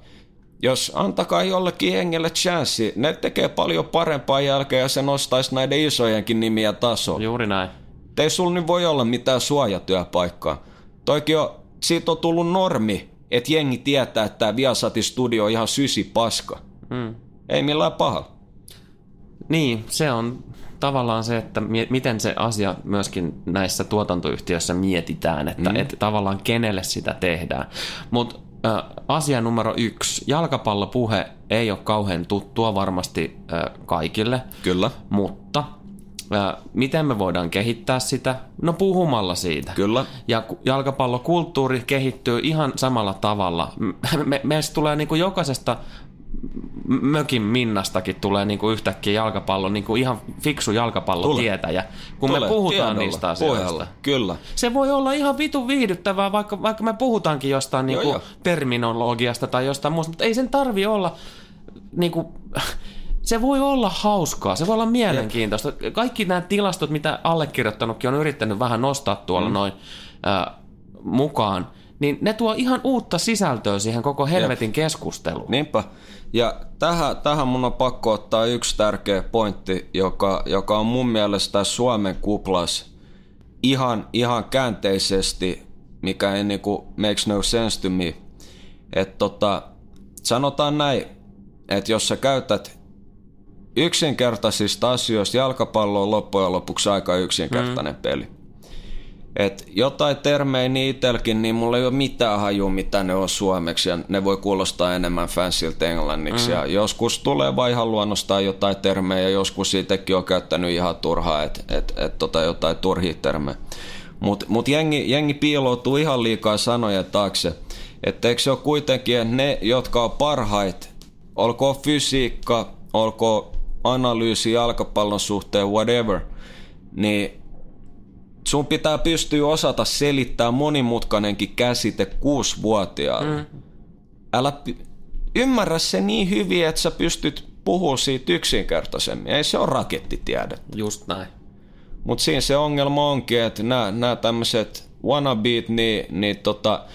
Speaker 2: Jos antakaa jollekin hengelle chanssi, ne tekee paljon parempaa jälkeen ja se nostaisi näiden isojenkin nimiä tasoon.
Speaker 1: Juuri näin.
Speaker 2: Ei sulla nyt voi olla mitään suojatyöpaikkaa. Toikin on, siitä on tullut normi, että jengi tietää, että tämä Viasatin studio on ihan sysi paska.
Speaker 1: Mm.
Speaker 2: Ei millään pahalla.
Speaker 1: Niin, se on tavallaan se, että mi- miten se asia myöskin näissä tuotantoyhtiöissä mietitään, että mm. et tavallaan kenelle sitä tehdään. Mutta asia numero yksi, jalkapallopuhe ei ole kauhean tuttua varmasti äh, kaikille,
Speaker 2: Kyllä.
Speaker 1: mutta äh, miten me voidaan kehittää sitä? No puhumalla siitä.
Speaker 2: Kyllä.
Speaker 1: Ja ku- jalkapallokulttuuri kehittyy ihan samalla tavalla. Me, me, meistä tulee niin kuin jokaisesta mökin Minnastakin tulee niin kuin yhtäkkiä jalkapallo, niin kuin ihan fiksu jalkapallotietäjä, kun
Speaker 2: Tule,
Speaker 1: me puhutaan
Speaker 2: tiedolla,
Speaker 1: niistä asioista.
Speaker 2: pohjalla. Kyllä.
Speaker 1: Se voi olla ihan vitun viihdyttävää, vaikka, vaikka me puhutaankin jostain
Speaker 2: Joo,
Speaker 1: niinku
Speaker 2: joo.
Speaker 1: terminologiasta tai jostain muusta, mutta ei sen tarvi olla niinku, se voi olla hauskaa, se voi olla mielenkiintoista. Kaikki nämä tilastot, mitä allekirjoittanutkin on yrittänyt vähän nostaa tuolla mm. noin äh, mukaan, niin ne tuo ihan uutta sisältöä siihen koko helvetin keskusteluun.
Speaker 2: Niinpä. Ja tähän, tähän mun on pakko ottaa yksi tärkeä pointti, joka, joka on mun mielestä Suomen kuplas ihan, ihan käänteisesti, mikä ei niinku makes no sense to me. Että tota, sanotaan näin, että jos sä käytät yksinkertaisista asioista, jalkapallo on loppujen lopuksi aika yksinkertainen mm. peli. Et jotain termejä itelläkin, niin mulla ei ole mitään hajua, mitä ne on suomeksi, ja ne voi kuulostaa enemmän fansilta englanniksi. Mm. Ja joskus tulee vaan ihan luonnostaan jotain termejä, ja joskus siitäkin on käyttänyt ihan turhaa, että et, et tota jotain turhia termejä. Mutta mut jengi, jengi piiloutuu ihan liikaa sanoja taakse. Että eikö se ole kuitenkin, että ne, jotka on parhait, olkoon fysiikka, olkoon analyysi jalkapallon suhteen, whatever, niin sun pitää pystyä osata selittää monimutkainenkin käsite kuusivuotiaalle. Mm. Älä py- ymmärrä se niin hyvin, että sä pystyt puhumaan siitä yksinkertaisemmin. Ei se ole rakettitiedettä.
Speaker 1: Just näin.
Speaker 2: Mutta siinä se ongelma onkin, että nämä tämmöiset wannabeat, niin, niin tota,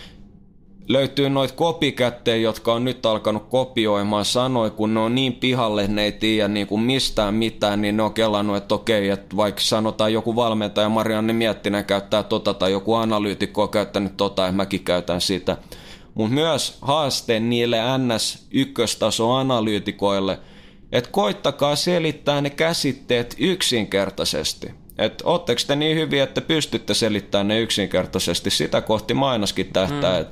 Speaker 2: löytyy noita kopikättejä, jotka on nyt alkanut kopioimaan sanoja, kun ne on niin pihalle, ne ei tiedä niin kuin mistään mitään, niin ne on kelannut, että okei, että vaikka sanotaan joku valmentaja, Marianne Miettinen käyttää tota, tai joku analyytikko on käyttänyt tota, ja mäkin käytän sitä. Mutta myös haaste niille NS-ykköstaso analyytikoille, että koittakaa selittää ne käsitteet yksinkertaisesti. Että ootteko te niin hyviä, että pystytte selittämään ne yksinkertaisesti, sitä kohti mainoskin tähtää. Mm.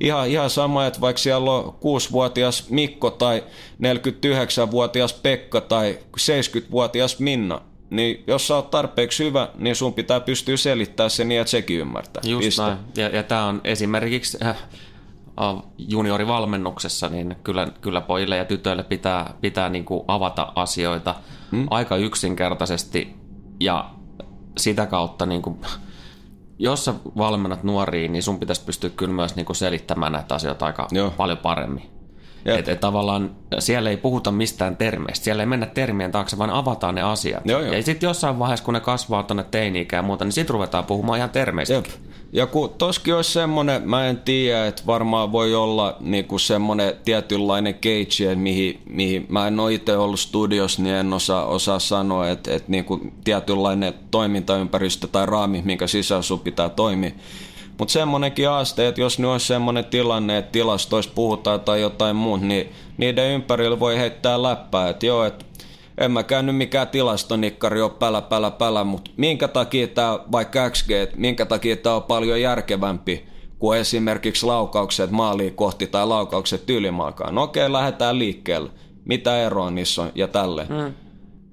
Speaker 2: Ihan, ihan sama, että vaikka siellä on 6-vuotias Mikko tai 49-vuotias Pekka tai 70-vuotias Minna, niin jos sä oot tarpeeksi hyvä, niin sun pitää pystyä selittämään se niin, että sekin ymmärtää.
Speaker 1: Just Piste. näin. Ja, ja tämä on esimerkiksi äh, juniorivalmennuksessa, niin kyllä, kyllä pojille ja tytöille pitää, pitää niin kuin avata asioita hmm? aika yksinkertaisesti ja sitä kautta, niin kuin, jos sä valmennat nuoriin, niin sun pitäisi pystyä kyllä myös niin kuin selittämään näitä asioita aika Joo. paljon paremmin. Että et tavallaan siellä ei puhuta mistään termeistä, siellä ei mennä termien taakse, vaan avataan ne asiat. Joo, joo. Ja sitten jossain vaiheessa, kun ne kasvaa tuonne teini ja muuta, niin sitten ruvetaan puhumaan ihan termeistä. Jep.
Speaker 2: Ja kun toskin olisi semmoinen, mä en tiedä, että varmaan voi olla niinku semmoinen tietynlainen cage, mihin, mihin mä en ole itse ollut studiossa, niin en osaa, osaa sanoa, että, että niinku tietynlainen toimintaympäristö tai raami, minkä sisällä sun pitää toimia. Mutta semmonenkin haaste, että jos nyt olisi semmoinen tilanne, että tilastoissa puhutaan tai jotain muuta, niin niiden ympärillä voi heittää läppää, että joo, että en mä käynyt mikään tilastonikkari ole pälä, pälä, pälä, mutta minkä takia tämä, vaikka XG, minkä takia tämä on paljon järkevämpi kuin esimerkiksi laukaukset maaliin kohti tai laukaukset ylimaakaan. No okei, lähdetään liikkeelle. Mitä eroa niissä on ja tälle. Mm.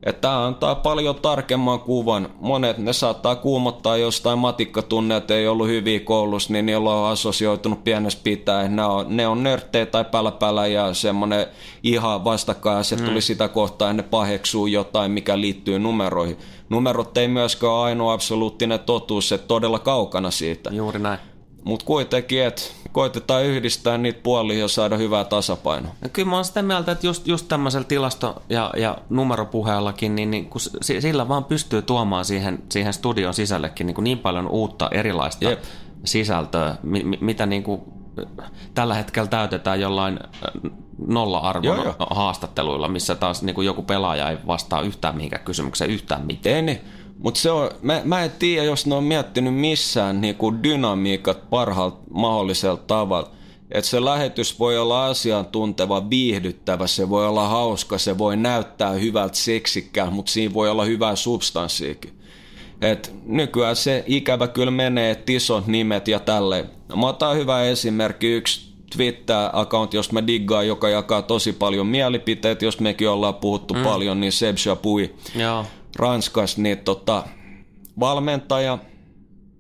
Speaker 2: Että tämä antaa paljon tarkemman kuvan. Monet ne saattaa kuumottaa jostain matikkatunneet, ei ollut hyviä koulussa, niin niillä on assosioitunut pienessä pitää. Ne on, ne on nörttejä tai pälä ja semmoinen ihan vastakkain se mm. tuli sitä kohtaa, ne paheksuu jotain, mikä liittyy numeroihin. Numerot ei myöskään ole ainoa absoluuttinen totuus, että todella kaukana siitä.
Speaker 1: Juuri näin.
Speaker 2: Mutta kuitenkin, että koitetaan yhdistää niitä puolia ja saada hyvää tasapainoa.
Speaker 1: Ja kyllä mä oon sitä mieltä, että just, just tämmöisellä tilasto- ja, ja numeropuheellakin, niin, niin kun sillä vaan pystyy tuomaan siihen, siihen studion sisällekin niin, kuin niin paljon uutta erilaista Jep. sisältöä, mi, mitä niin kuin tällä hetkellä täytetään jollain nolla-arvon joo, joo. haastatteluilla, missä taas niin kuin joku pelaaja ei vastaa yhtään mihinkään kysymykseen yhtään mitään.
Speaker 2: Ei, niin. Mutta se on, mä, mä en tiedä, jos ne on miettinyt missään niinku dynamiikat parhaalla mahdollisella tavalla. Että se lähetys voi olla asiantunteva, viihdyttävä, se voi olla hauska, se voi näyttää hyvältä seksikkää, mutta siinä voi olla hyvää substanssiakin. Et nykyään se ikävä kyllä menee, että isot nimet ja tälleen. Mä otan hyvä esimerkki, yksi Twitter-account, jos mä diggaan, joka jakaa tosi paljon mielipiteitä, jos mekin ollaan puhuttu mm. paljon, niin Seb Chapuis. Joo. Ranskas, niin tota, valmentaja,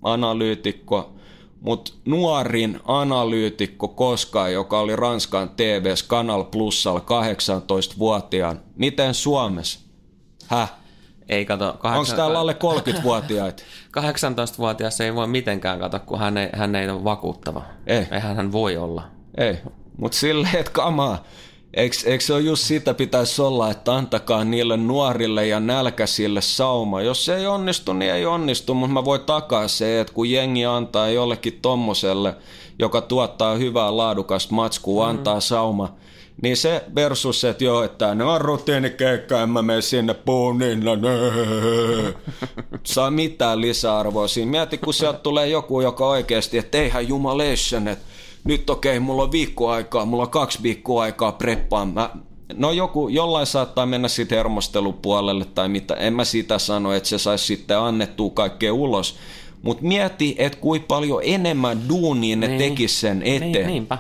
Speaker 2: analyytikko, mutta nuorin analyytikko koskaan, joka oli Ranskan TVS Kanal Plusalla 18-vuotiaan. Miten Suomessa? Häh?
Speaker 1: Ei kato.
Speaker 2: Kahdeksan... Onko täällä alle 30-vuotiaita?
Speaker 1: 18-vuotias ei voi mitenkään kato, kun hän ei, hän ei ole vakuuttava.
Speaker 2: Ei.
Speaker 1: Eihän hän voi olla.
Speaker 2: Ei, mutta silleen, että kamaa. Eikö, eikö se ole just sitä pitäisi olla, että antakaa niille nuorille ja nälkäisille sauma. Jos se ei onnistu, niin ei onnistu, mutta mä voin takaa se, että kun jengi antaa jollekin tommoselle, joka tuottaa hyvää laadukasta matskua, mm. antaa sauma, niin se versus, että joo, että ne on rutiinikeikka, en mä mene sinne puun no, saa mitään lisäarvoa siinä. Mieti, kun sieltä tulee joku, joka oikeasti, että eihän jumalation, että nyt okei, okay, mulla on viikko aikaa, mulla on kaksi viikkoa aikaa preppaan. Mä, no joku, jollain saattaa mennä sitten hermostelupuolelle tai mitä, en mä sitä sano, että se saisi sitten annettua kaikkea ulos. Mutta mieti, että kuinka paljon enemmän duunia ne niin. tekis sen niin, eteen. Niin, niinpä.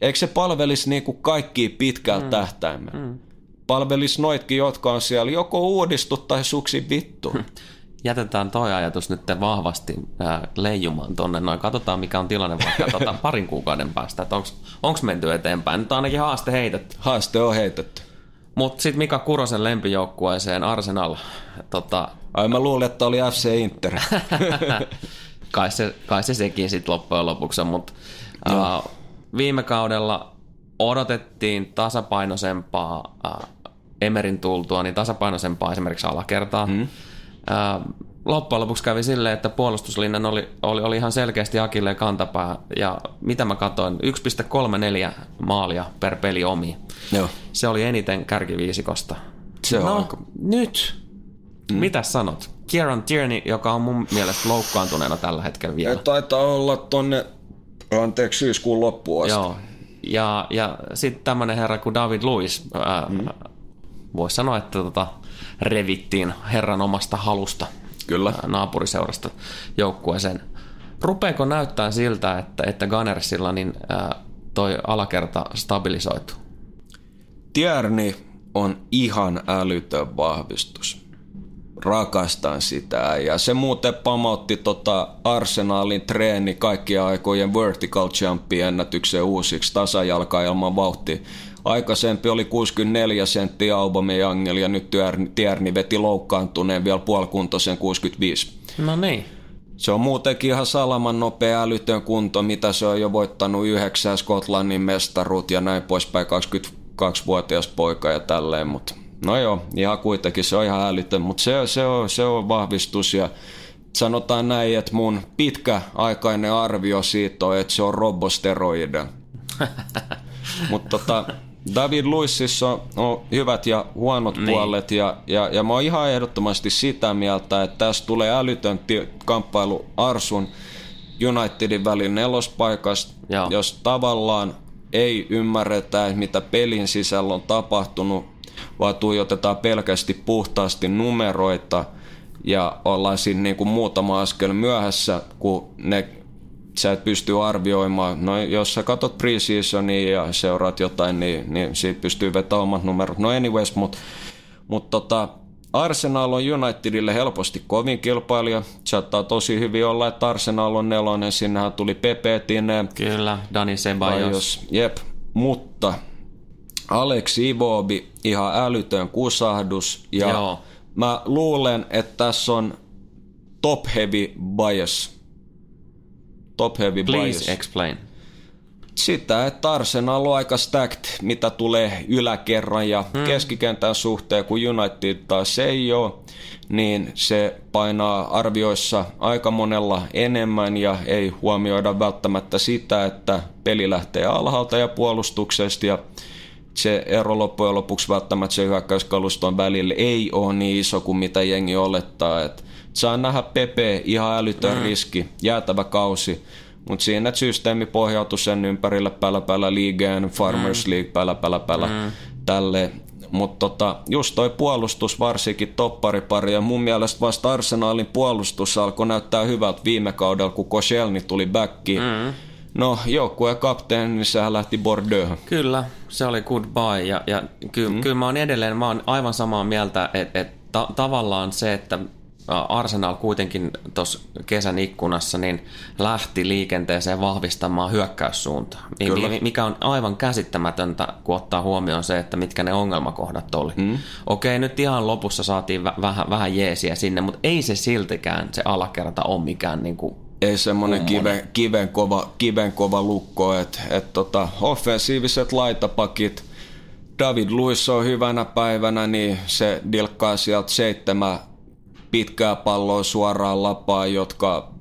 Speaker 2: Eikö se palvelisi niinku kaikki pitkällä mm. tähtäimellä? Mm. Palvelisi noitkin, jotka on siellä joko uudistu tai suksi vittu.
Speaker 1: jätetään toi ajatus nyt vahvasti ää, leijumaan tonne noin. Katsotaan mikä on tilanne vaikka tota, parin kuukauden päästä, että onko menty eteenpäin. Nyt on ainakin haaste heitetty.
Speaker 2: Haaste on heitetty.
Speaker 1: Mutta sitten Mika Kurosen lempijoukkueeseen Arsenal. Tota...
Speaker 2: Ai mä luulin, että oli FC Inter.
Speaker 1: kai, se, kai se sekin sitten loppujen lopuksi mutta no. viime kaudella odotettiin tasapainoisempaa uh, Emerin tultua, niin tasapainoisempaa esimerkiksi alakertaa. Loppujen lopuksi kävi silleen, että puolustuslinjan oli, oli, oli ihan selkeästi Akilleen kantapää. Ja mitä mä katsoin, 1,34 maalia per peli omi. Joo. Se oli eniten kärkiviisikosta.
Speaker 2: Se on
Speaker 1: no,
Speaker 2: aika...
Speaker 1: nyt. Mm. Mitä sanot? Kieran Tierney, joka on mun mielestä loukkaantuneena tällä hetkellä vielä. Ja
Speaker 2: taitaa olla tonne, anteeksi, syyskuun loppuun asti. Joo.
Speaker 1: Ja, ja sitten tämmöinen herra kuin David Lewis, ää, mm voisi sanoa, että tota, revittiin herran omasta halusta
Speaker 2: Kyllä.
Speaker 1: naapuriseurasta joukkueeseen. Rupeeko näyttää siltä, että, että Gunnersilla niin, ää, toi alakerta stabilisoituu?
Speaker 2: Tierni on ihan älytön vahvistus. Rakastan sitä. Ja se muuten pamautti tota Arsenalin treeni kaikkien aikojen vertical jumpin ennätyksen uusiksi tasajalka ilman vauhtia. Aikaisempi oli 64 senttiä Aubameyangilla ja nyt Tierni veti loukkaantuneen vielä puolikuntoisen 65.
Speaker 1: No niin.
Speaker 2: Se on muutenkin ihan salaman nopea älytön kunto, mitä se on jo voittanut yhdeksän Skotlannin mestaruut ja näin poispäin 22-vuotias poika ja tälleen, mutta no joo, ihan kuitenkin se on ihan älytön, mutta se, se, on, se on vahvistus ja sanotaan näin, että mun pitkäaikainen arvio siitä on, että se on robosteroide. mutta tota, David Luississa on, hyvät ja huonot niin. puolet ja, ja, ja mä oon ihan ehdottomasti sitä mieltä, että tässä tulee älytön kamppailu Arsun Unitedin välin nelospaikasta, Joo. jos tavallaan ei ymmärretä, mitä pelin sisällä on tapahtunut, vaan tuijotetaan pelkästään puhtaasti numeroita ja ollaan siinä niin kuin muutama askel myöhässä, kun ne sä et pysty arvioimaan. No jos sä katot preseasonia ja seuraat jotain, niin, niin siitä pystyy vetämään omat numerot. No anyways, mutta mut tota, Arsenal on Unitedille helposti kovin kilpailija. Saattaa tosi hyvin olla, että Arsenal on nelonen. Sinnehän tuli Pepe Tine.
Speaker 1: Kyllä, Dani Ceballos.
Speaker 2: Jep, mutta Alex Ivobi ihan älytön kusahdus. Ja Joo. mä luulen, että tässä on top heavy bias top heavy
Speaker 1: Please
Speaker 2: bias.
Speaker 1: explain.
Speaker 2: Sitä, että Arsenal on aika stacked, mitä tulee yläkerran ja hmm. keskikentän suhteen, kun United taas ei ole, niin se painaa arvioissa aika monella enemmän ja ei huomioida välttämättä sitä, että peli lähtee alhaalta ja puolustuksesta ja se ero loppujen lopuksi välttämättä se hyökkäyskaluston välillä ei ole niin iso kuin mitä jengi olettaa. että saa nähdä Pepe ihan älytön mm. riski, jäätävä kausi. Mutta siinä että systeemi pohjautui sen ympärille päällä päällä liigeen, Farmers mm. League päällä päällä päällä mm. tälle. Mutta tota, just toi puolustus varsinkin topparipari ja mun mielestä vasta Arsenalin puolustus alkoi näyttää hyvältä viime kaudella, kun Koscielny tuli backiin. Mm. No, joukkueen kapteeni, niin sehän lähti Bordeaux.
Speaker 1: Kyllä, se oli goodbye. Ja, ja ky- mm. kyllä mä oon edelleen, mä oon aivan samaa mieltä, että et ta- tavallaan se, että Arsenal kuitenkin tuossa kesän ikkunassa niin lähti liikenteeseen vahvistamaan hyökkäyssuuntaa, Kyllä. mikä on aivan käsittämätöntä, kun ottaa huomioon se, että mitkä ne ongelmakohdat oli. Mm. Okei, nyt ihan lopussa saatiin vähän, vähän jeesiä sinne, mutta ei se siltikään se alakerta ole mikään niin kuin
Speaker 2: ei semmoinen kiven, kiven, kova, kiven kova lukko, että et tota, offensiiviset laitapakit, David Luiz on hyvänä päivänä, niin se dilkkaa sieltä seitsemän pitkää palloa suoraan lapaan, jotka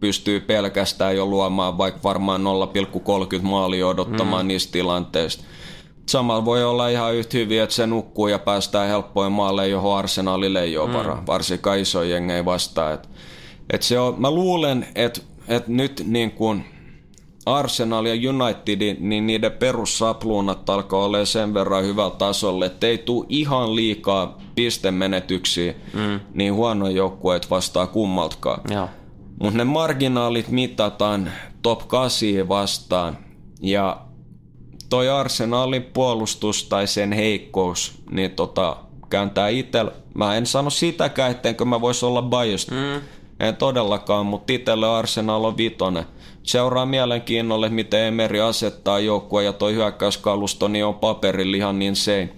Speaker 2: pystyy pelkästään jo luomaan vaikka varmaan 0,30 maalia odottamaan mm. niistä tilanteista. Samalla voi olla ihan yhtä hyvin, että se nukkuu ja päästään helppoin maalle, johon arsenaalille ei ole mm. varaa, varsinkaan iso jengei vastaan. Et, et se on, mä luulen, että et nyt niin kuin Arsenal ja United, niin niiden perussapluunat alkaa olla sen verran hyvällä tasolla, että ei tule ihan liikaa pistemenetyksiä, mm. niin huono joukkueet vastaa kummaltakaan. Mutta ne marginaalit mitataan top 8 vastaan, ja toi Arsenalin puolustus tai sen heikkous, niin tota, kääntää itsellä. Mä en sano sitäkään, ettenkö mä vois olla biased. Mm. En todellakaan, mutta itselle Arsenal on vitonen seuraa mielenkiinnolle, miten Emeri asettaa joukkua ja toi hyökkäyskalusto niin on paperilla ihan niin se.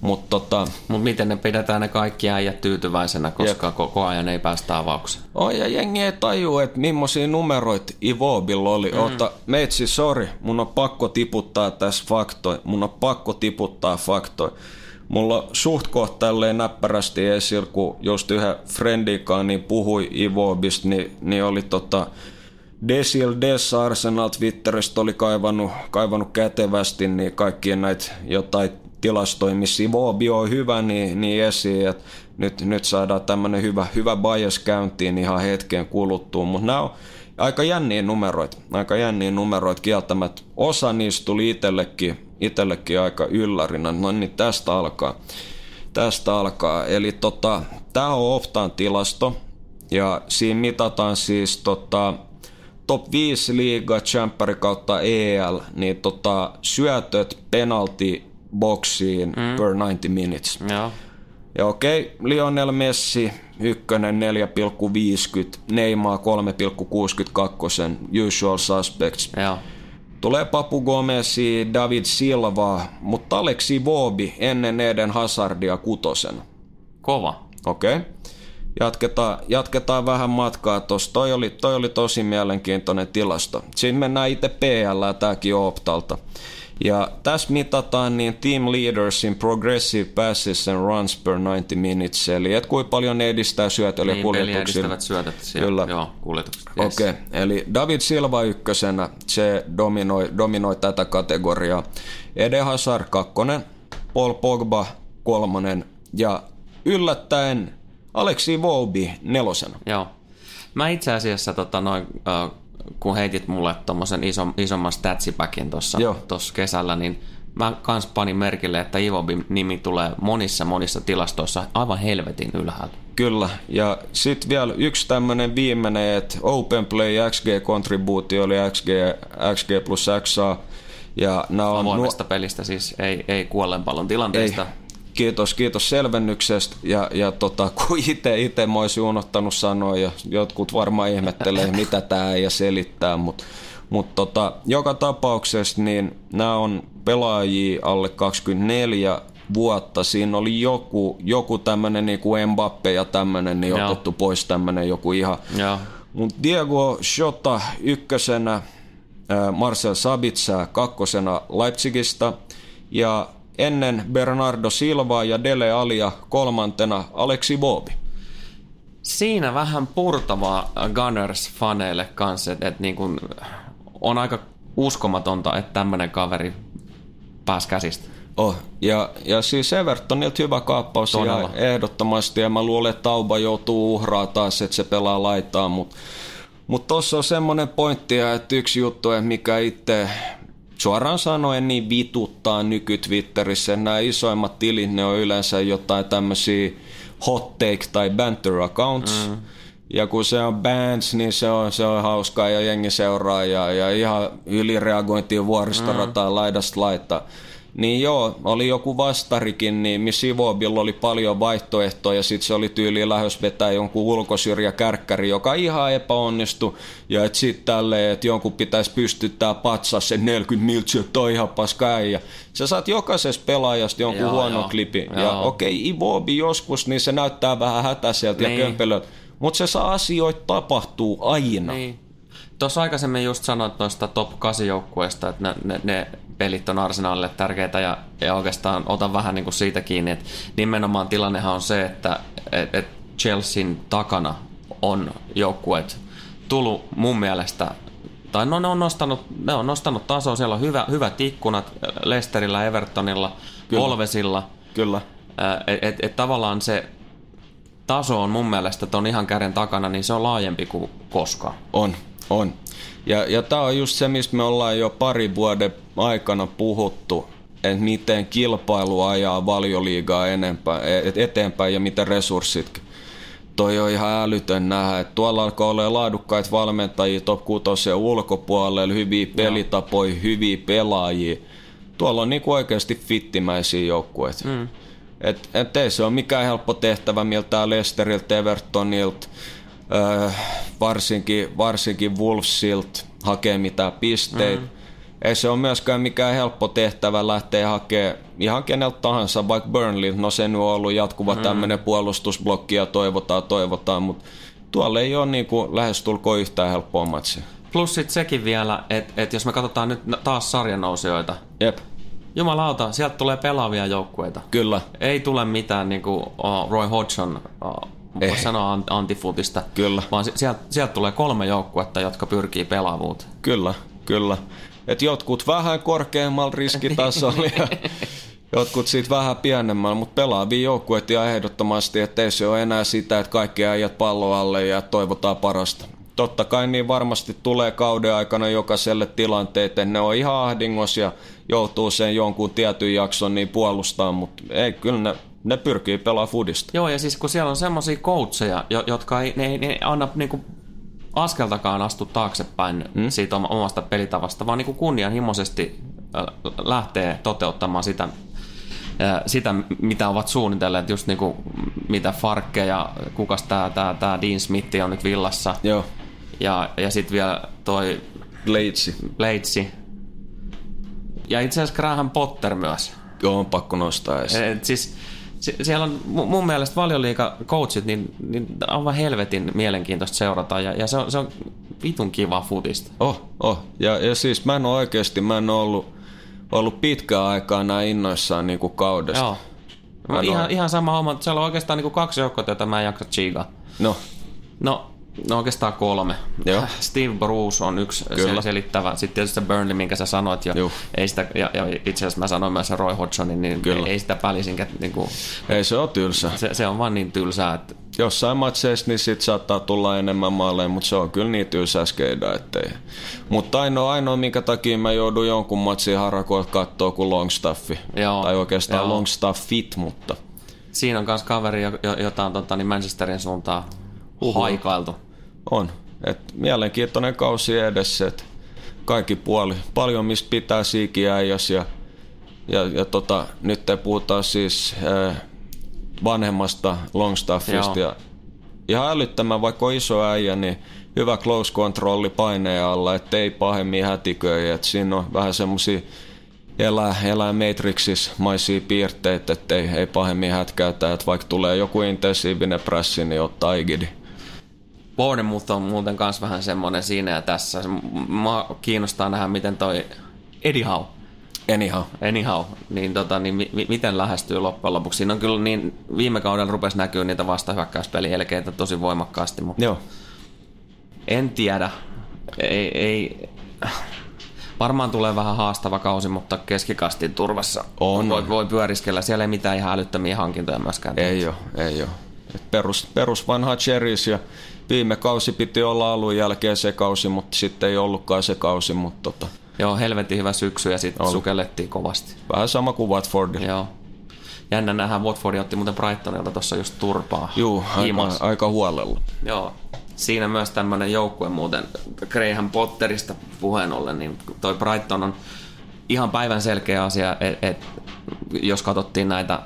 Speaker 2: Mutta tota,
Speaker 1: Mut miten ne pidetään ne kaikki äijät tyytyväisenä, koska jep. koko ajan ei päästä avaukseen?
Speaker 2: Oh, ja jengi ei taju, että millaisia numeroita Ivobilla oli. Mm. Ota, meitsi, sorry, mun on pakko tiputtaa tässä faktoi. Mun on pakko tiputtaa faktoi. Mulla on suht kohta tälleen näppärästi esillä, kun just yhden friendikaan niin puhui Ivobista, niin, niin oli tota, Desil Des Arsenal Twitteristä oli kaivannut, kaivannut kätevästi niin kaikkien näitä jotain tilastoja, missä Ivobi on hyvä, niin, niin esiin, että nyt, nyt saadaan tämmöinen hyvä, hyvä bias käyntiin ihan hetken kuluttua, mutta nämä on aika jänniä numeroita, aika jänniä numeroita kieltämättä. Osa niistä tuli itsellekin, itsellekin aika yllärinä, no niin tästä alkaa. tästä alkaa. Eli tota, tämä on Optan tilasto ja siinä mitataan siis tota, top 5 liiga, champion kautta EL, niin tota, syötöt penalti boksiin mm. per 90 minutes.
Speaker 1: Joo.
Speaker 2: Ja okei, Lionel Messi ykkönen 4,50, Neymar 3,62, usual suspects.
Speaker 1: Joo.
Speaker 2: Tulee Papu Gomesi, David Silva, mutta Aleksi Vobi ennen Eden Hazardia kutosena.
Speaker 1: Kova.
Speaker 2: Okei. Okay. Jatketaan, jatketaan vähän matkaa tuossa. Toi oli, toi oli tosi mielenkiintoinen tilasto. Siinä mennään itse PL, tämäkin Optalta. Ja tässä mitataan niin team leaders in progressive passes and runs per 90 minutes, eli et kuinka paljon ne edistää syötöllä
Speaker 1: niin,
Speaker 2: ja kuljetuksilla.
Speaker 1: edistävät syötöt siellä.
Speaker 2: Kyllä.
Speaker 1: Joo, kuljetukset. Yes.
Speaker 2: Okei, okay. eli David Silva ykkösenä, se dominoi, dominoi tätä kategoriaa. Ede Hazard kakkonen, Paul Pogba kolmonen ja yllättäen Aleksi Voubi nelosena.
Speaker 1: Joo. Mä itse asiassa tota, noin, äh, kun heitit mulle tuommoisen iso, isomman statsipäkin tuossa kesällä, niin mä kans panin merkille, että Ivobin nimi tulee monissa monissa tilastoissa aivan helvetin ylhäällä.
Speaker 2: Kyllä, ja sitten vielä yksi tämmöinen viimeinen, että Open Play XG-kontribuutio oli XG, XG plus XA. Ja
Speaker 1: on Avoimesta nu- pelistä siis, ei, ei kuollenpallon tilanteesta. Ei.
Speaker 2: Kiitos, kiitos selvennyksestä. Ja, ja tota, kun itse ite mä olisin unohtanut sanoa, ja jotkut varmaan ihmettelee, mitä tämä ei selittää, mutta mutta tota, joka tapauksessa niin nämä on pelaajia alle 24 vuotta. Siinä oli joku, joku tämmöinen niin kuin Mbappe ja tämmöinen, niin Joo. otettu pois tämmöinen joku ihan. Mutta Diego Shota ykkösenä, Marcel Sabitsa kakkosena Leipzigistä ja ennen Bernardo Silva ja Dele Alia kolmantena Aleksi Bobi.
Speaker 1: Siinä vähän purtavaa Gunners-faneille kanssa, että et niin kun on aika uskomatonta, että tämmöinen kaveri pääsi käsistä.
Speaker 2: Oh, ja, ja siis Evertonilta hyvä kaappaus Todella. ehdottomasti, ja mä luulen, että Tauba joutuu uhraa taas, että se pelaa laitaa, mutta mutta tuossa on semmoinen pointti, että yksi juttu, mikä itse suoraan sanoen niin vituttaa nyky-Twitterissä. Nämä isoimmat tilit, ne on yleensä jotain tämmöisiä hot take tai banter accounts. Mm. Ja kun se on bands, niin se on, se on hauskaa ja jengi seuraa ja, ja ihan ylireagointia vuoristorataan mm. laidasta laittaa. Niin joo, oli joku vastarikin, niin missä Ivobilla oli paljon vaihtoehtoja, ja sitten se oli tyyliin lähes vetää jonkun ulkosyrjä kärkkäri, joka ihan epäonnistui, ja että sitten tälleen, että jonkun pitäisi pystyttää patsas sen 40 miltsiä, että on ihan paska äijä. Sä saat jokaisesta pelaajasta jonkun joo, huono klipi, ja okei, okay, Ivobi joskus, niin se näyttää vähän hätäiseltä niin. ja kömpelöltä, mutta se saa asioita tapahtuu aina. Niin.
Speaker 1: Tuossa aikaisemmin just sanoit noista top 8 joukkueista, että ne, ne, ne pelit on Arsenalille tärkeitä ja, ja oikeastaan otan vähän niin kuin siitä kiinni, että nimenomaan tilannehan on se, että et, et Chelsean takana on joukkueet tullut mun mielestä tai no ne on nostanut, ne on nostanut tasoa, siellä on hyvä, hyvät ikkunat Leicesterillä, Evertonilla, Kyllä. Volvesilla.
Speaker 2: Kyllä.
Speaker 1: Et, et, et tavallaan se taso on mun mielestä on ihan käden takana, niin se on laajempi kuin koskaan.
Speaker 2: On, on. Ja, ja tämä on just se, mistä me ollaan jo pari vuoden aikana puhuttu, että miten kilpailu ajaa valioliigaa enempää, eteenpäin ja miten resurssit toi on ihan älytön nähdä, että tuolla alkaa olla laadukkaita valmentajia top 6 ulkopuolella, hyviä pelitapoja, hyviä pelaajia. Tuolla on niinku oikeasti fittimäisiä joukkueita. Mm. Et, et ei se ole mikään helppo tehtävä miltä Lesteriltä, Evertonilta, öö, varsinkin, varsinkin Wolvesilta hakee mitään pisteitä. Mm. Ei se ole myöskään mikään helppo tehtävä lähteä hakemaan ihan keneltä tahansa, vaikka Burnley, no se nyt on ollut jatkuva mm. tämmöinen puolustusblokki ja toivotaan, toivotaan, mutta tuolla ei ole niin kuin lähestulkoon yhtään helppoa matsia.
Speaker 1: Plus sitten sekin vielä, että et jos me katsotaan nyt taas sarjanousijoita,
Speaker 2: Jep.
Speaker 1: Jumalauta, sieltä tulee pelaavia joukkueita.
Speaker 2: Kyllä.
Speaker 1: Ei tule mitään niin kuin uh, Roy Hodgson uh, ei. sanoa antifutista.
Speaker 2: Kyllä.
Speaker 1: Vaan sieltä, sieltä tulee kolme joukkuetta, jotka pyrkii pelaavuuteen.
Speaker 2: Kyllä, kyllä. Et jotkut vähän korkeammalla riskitasolla ja jotkut siitä vähän pienemmällä, mutta pelaavia joukkueita ja ehdottomasti, että ei se ole enää sitä, että kaikki ajat pallo alle ja toivotaan parasta. Totta kai niin varmasti tulee kauden aikana jokaiselle tilanteet, ne on ihan ahdingos ja joutuu sen jonkun tietyn jakson niin puolustaa, mutta ei, kyllä ne ne pyrkii pelaamaan fudista.
Speaker 1: Joo, ja siis kun siellä on semmoisia coacheja, jo- jotka ei, ne, ei- ne ei anna niinku askeltakaan astu taaksepäin hmm? siitä oma- omasta pelitavasta, vaan niinku kunnianhimoisesti äh, lähtee toteuttamaan sitä, äh, sitä, mitä ovat suunnitelleet, just niinku mitä Farkke ja kukas tämä tää, tää Dean Smith on nyt villassa.
Speaker 2: Joo,
Speaker 1: Ja, ja sitten vielä toi
Speaker 2: Leitsi.
Speaker 1: Bladesi. Ja itse asiassa Graham Potter myös.
Speaker 2: Joo, on pakko nostaa esiin.
Speaker 1: Et siis, se- siellä on mu- mun mielestä valioliiga coachit, niin, niin on vaan helvetin mielenkiintoista seurata ja, ja se, on, se on vitun kiva futista.
Speaker 2: Oh, oh. Ja, ja siis mä en ole oikeasti, mä en ole ollut, ollut pitkään aikaa näin innoissaan niin kuin kaudesta.
Speaker 1: Joo.
Speaker 2: Mä
Speaker 1: ihan, ihan sama homma, että siellä on oikeastaan niin kaksi joukkoa, joita mä en jaksa chiigaa.
Speaker 2: No,
Speaker 1: No, no oikeastaan kolme.
Speaker 2: Joo.
Speaker 1: Steve Bruce on yksi
Speaker 2: Kyllä.
Speaker 1: Selittävä. Sitten tietysti se Burnley, minkä sä sanoit jo. Ei sitä, ja, ja itse asiassa mä sanoin myös Roy Hodgsonin, niin
Speaker 2: Kyllä.
Speaker 1: ei sitä pälisinkä, niin kuin,
Speaker 2: ei se ole tylsä.
Speaker 1: se, se, on vaan niin tylsää, että
Speaker 2: Jossain matseissa niin sit saattaa tulla enemmän maaleja, mutta se on kyllä niin tylsää skeida, ettei. Mutta ainoa, ainoa, minkä takia mä joudun jonkun matsin harakoilta kattoo kuin Longstaffi.
Speaker 1: Joo.
Speaker 2: Tai oikeastaan
Speaker 1: Joo.
Speaker 2: Longstaffit, mutta
Speaker 1: Siinä on myös kaveri, jo- jo- jota on tota, niin Manchesterin suuntaan haikailtu.
Speaker 2: on. Et mielenkiintoinen kausi edessä, et kaikki puoli. Paljon mistä pitää siikiä äijäs ja, ja, ja tota, nyt te puhutaan siis äh, vanhemmasta Longstaffista
Speaker 1: Joo.
Speaker 2: ja ihan älyttömän, vaikka on iso äijä, niin hyvä close controlli paineen alla, ettei pahemmin hätiköi, että siinä on vähän semmosia elää, elää Matrixissa maisia piirteitä, ettei ei pahemmin hätkäytä, että vaikka tulee joku intensiivinen pressi, niin ottaa igidi.
Speaker 1: Bournemouth on muuten kanssa vähän semmoinen siinä ja tässä. M- Mua kiinnostaa nähdä, miten toi Howe,
Speaker 2: Anyhow.
Speaker 1: anyhow, niin, tota, niin mi- mi- miten lähestyy loppujen lopuksi. Siinä on kyllä niin, viime kaudella rupesi näkyä niitä vastahyökkäyspelielkeitä tosi voimakkaasti, mutta
Speaker 2: Joo.
Speaker 1: en tiedä. Ei, ei, varmaan tulee vähän haastava kausi, mutta keskikastin turvassa
Speaker 2: On,
Speaker 1: voi, voi pyöriskellä. Siellä ei mitään ihan älyttömiä hankintoja myöskään.
Speaker 2: Ei ole, ei ole. Perus, perus vanha Cherries ja viime kausi piti olla alun jälkeen se kausi, mutta sitten ei ollutkaan se kausi, mutta tota,
Speaker 1: Joo, helvetin hyvä syksy ja sitten sukellettiin kovasti.
Speaker 2: vähän sama kuin Watford.
Speaker 1: Joo. Jännä nähdä, Watford otti muuten Brightonilta tuossa just turpaa.
Speaker 2: Juu, aika, aika huolella.
Speaker 1: Joo. Siinä myös tämmöinen joukkue muuten, Graham Potterista puheen ollen, niin toi Brighton on ihan päivän selkeä asia, että et, jos katsottiin näitä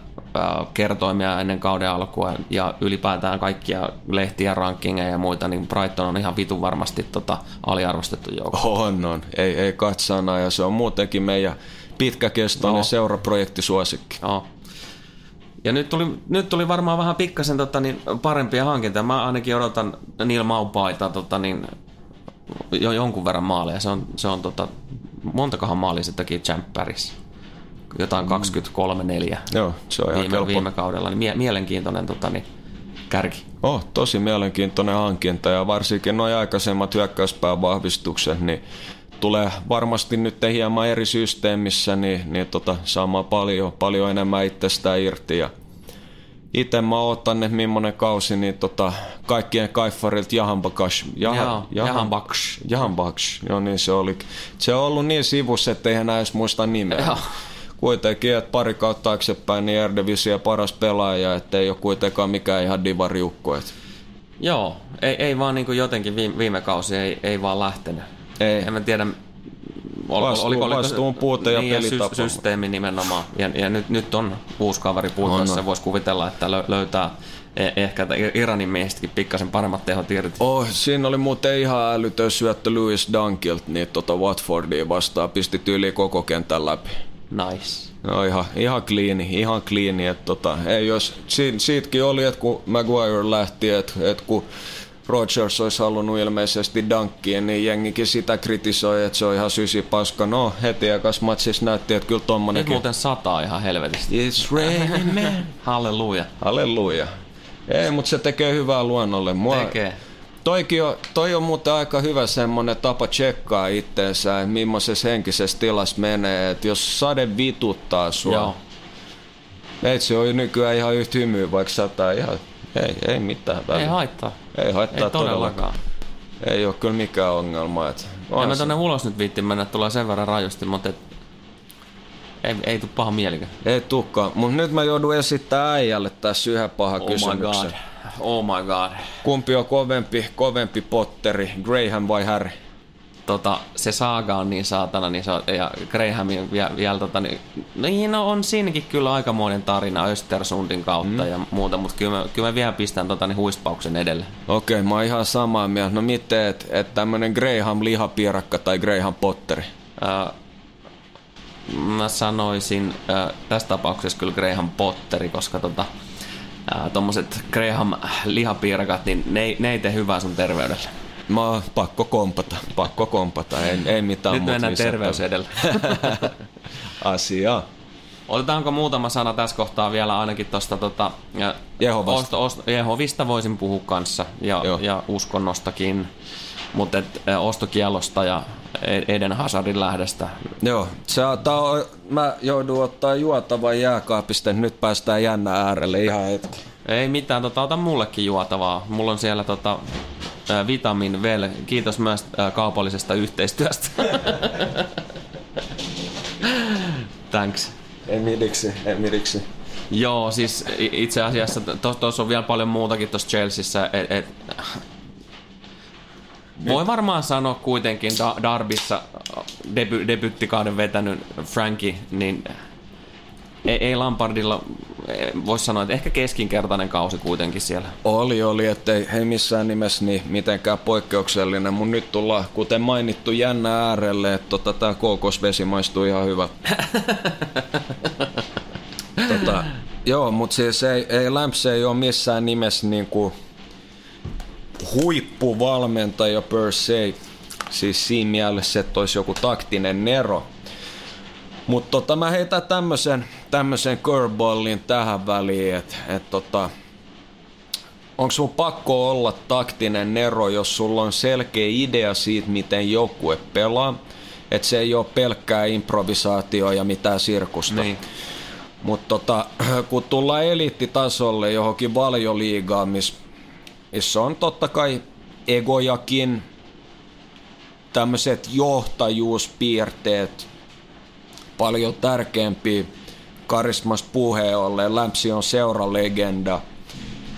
Speaker 1: kertoimia ennen kauden alkua ja ylipäätään kaikkia lehtiä, rankingeja ja muita, niin Brighton on ihan vitun varmasti tota, aliarvostettu joukko.
Speaker 2: On, on. Ei, ei katsana ja se on muutenkin meidän pitkäkestoinen
Speaker 1: Joo.
Speaker 2: seuraprojektisuosikki.
Speaker 1: Joo. Ja nyt tuli, nyt tuli varmaan vähän pikkasen tota, niin, parempia hankintoja. Mä ainakin odotan Neil Maupaita tota, niin, jo jonkun verran maaleja. Se on, se on tota, montakohan maalia se teki Champerissa? Jotain 23-4
Speaker 2: Joo, se on ihan
Speaker 1: viime,
Speaker 2: kelpo.
Speaker 1: viime kaudella. Niin mie- mielenkiintoinen tota, niin, kärki.
Speaker 2: Oh, tosi mielenkiintoinen hankinta ja varsinkin nuo aikaisemmat hyökkäyspään vahvistukset, niin tulee varmasti nyt hieman eri systeemissä, niin, niin tota, saamaan paljon, paljon enemmän itsestään irti. Ja itse mä ootan, että millainen kausi, niin tota, kaikkien kaiffarilta Jahan Bakash.
Speaker 1: Jahan Baksh.
Speaker 2: Jahan Baksh, joo niin se oli. Se on ollut niin sivussa, että ei enää edes muista nimeä.
Speaker 1: Joo.
Speaker 2: Kuitenkin, että pari kautta taaksepäin, niin Eredivisie paras pelaaja, että ei ole kuitenkaan mikään ihan divariukko. Että
Speaker 1: Joo, ei, ei vaan niin kuin jotenkin viime, viime kausi ei, ei vaan lähtenyt.
Speaker 2: Ei.
Speaker 1: En mä tiedä, ol,
Speaker 2: Vastuu- vastuun puute ja
Speaker 1: niin,
Speaker 2: pelitapa.
Speaker 1: sy- systeemi nimenomaan. Ja, ja nyt, nyt on uusi kaveri puutteessa.
Speaker 2: On.
Speaker 1: Voisi kuvitella, että lö, löytää e- ehkä Iranin miehistäkin pikkasen paremmat tehot irti.
Speaker 2: Oh, siinä oli muuten ihan älytön syöttö Louis Dunkilt, niin tota Watfordia vastaan pisti yli koko kentän läpi.
Speaker 1: Nice.
Speaker 2: No ihan, ihan clean, ihan clean, että tota, ei jos, si, siitäkin oli, että kun Maguire lähti, että, että kun Rodgers olisi halunnut ilmeisesti dankkiin, niin jengikin sitä kritisoi, että se on ihan sysi paska. No, heti ekas matsissa näytti, että kyllä
Speaker 1: Nyt
Speaker 2: tommonenkin...
Speaker 1: muuten sataa ihan helvetisti.
Speaker 2: It's raining man.
Speaker 1: Halleluja.
Speaker 2: Halleluja. Ei, mutta se tekee hyvää luonnolle. Mua,
Speaker 1: Tekee.
Speaker 2: Toikin on, toi on muuten aika hyvä semmonen tapa tsekkaa itteensä, että millaisessa henkisessä tilassa menee. Että jos sade vituttaa sua,
Speaker 1: Joo.
Speaker 2: Meitsi on nykyään ihan yhtä hymyä, vaikka sataa ihan... Ei, ei mitään väliä.
Speaker 1: Ei haittaa.
Speaker 2: ei haittaa
Speaker 1: Ei todellakaan.
Speaker 2: Ei ole kyllä mikään ongelma. Et,
Speaker 1: En
Speaker 2: on
Speaker 1: mä
Speaker 2: se-
Speaker 1: tonne ulos nyt viitti mennä, tulee sen verran rajusti, mutta et, Ei, ei tule paha mielikö?
Speaker 2: Ei tukkaan, mutta nyt mä joudun esittämään äijälle tässä yhden pahan
Speaker 1: Oh my
Speaker 2: kysymyksen.
Speaker 1: god. Oh my god.
Speaker 2: Kumpi on kovempi, kovempi Potteri, Graham vai Harry?
Speaker 1: Tota, se saaga on niin saatana, niin se on, ja Grahamin vielä, vielä tota, niin, niin no on siinäkin kyllä aikamoinen tarina Östersundin kautta mm. ja muuta, mutta kyllä mä, kyllä mä vielä pistän tota, niin huispauksen edelle.
Speaker 2: Okei, mä oon ihan samaa mieltä. No miten, että et tämmönen Graham lihapiirakka tai Graham Potteri?
Speaker 1: Ää, mä sanoisin ää, tässä tapauksessa kyllä Graham Potteri, koska tota, ää, tommoset Graham lihapiirakat, niin ne, ne ei tee hyvää sun terveydelle.
Speaker 2: Mä oon pakko kompata, pakko kompata, ei, ei mitään
Speaker 1: Nyt mennään terveys edellä.
Speaker 2: Asia.
Speaker 1: Otetaanko muutama sana tässä kohtaa vielä ainakin tuosta tota,
Speaker 2: Jehovasta.
Speaker 1: Osto, osto, Jehovista voisin puhua kanssa ja,
Speaker 2: Joo.
Speaker 1: ja uskonnostakin, mutta et, ostokielosta ja E- Eden Hazardin lähdestä.
Speaker 2: Joo, se, on, mä joudun ottaa juotavan jääkaapista, nyt päästään jännä äärelle ihan hetki.
Speaker 1: Ei mitään, tota, ota mullekin juotavaa. Mulla on siellä tota, Vitamin Vel. Kiitos myös ä, kaupallisesta yhteistyöstä. Thanks.
Speaker 2: Ei midiksi, ei midiksi.
Speaker 1: Joo, siis itse asiassa tuossa on vielä paljon muutakin tuossa Chelseassa. Et, et, voi varmaan sanoa kuitenkin da- Darbissa deby, debyttikauden vetänyt Frankie, niin ei, ei Lampardilla, voisi sanoa, että ehkä keskinkertainen kausi kuitenkin siellä.
Speaker 2: Oli, oli, ettei ei missään nimessä niin mitenkään poikkeuksellinen, mutta nyt tullaan, kuten mainittu, jännä äärelle, että tota, tää kookosvesi maistuu ihan hyvä. tota, joo, mutta siis ei, ei ei ole missään nimessä niinku huippuvalmentaja per se, siis siinä mielessä, että olisi joku taktinen nero. Mutta tota, mä heitän tämmöisen tämmösen curveballin tähän väliin, että et tota, onko sun pakko olla taktinen nero, jos sulla on selkeä idea siitä, miten joukkue pelaa, että se ei ole pelkkää improvisaatio ja mitään sirkusta.
Speaker 1: Niin.
Speaker 2: Mutta tota, kun tullaan eliittitasolle johonkin valioliigaan, missä miss on totta kai egojakin, tämmöiset johtajuuspiirteet paljon tärkeämpiä karismas puheen. Lämpsi on seuralegenda.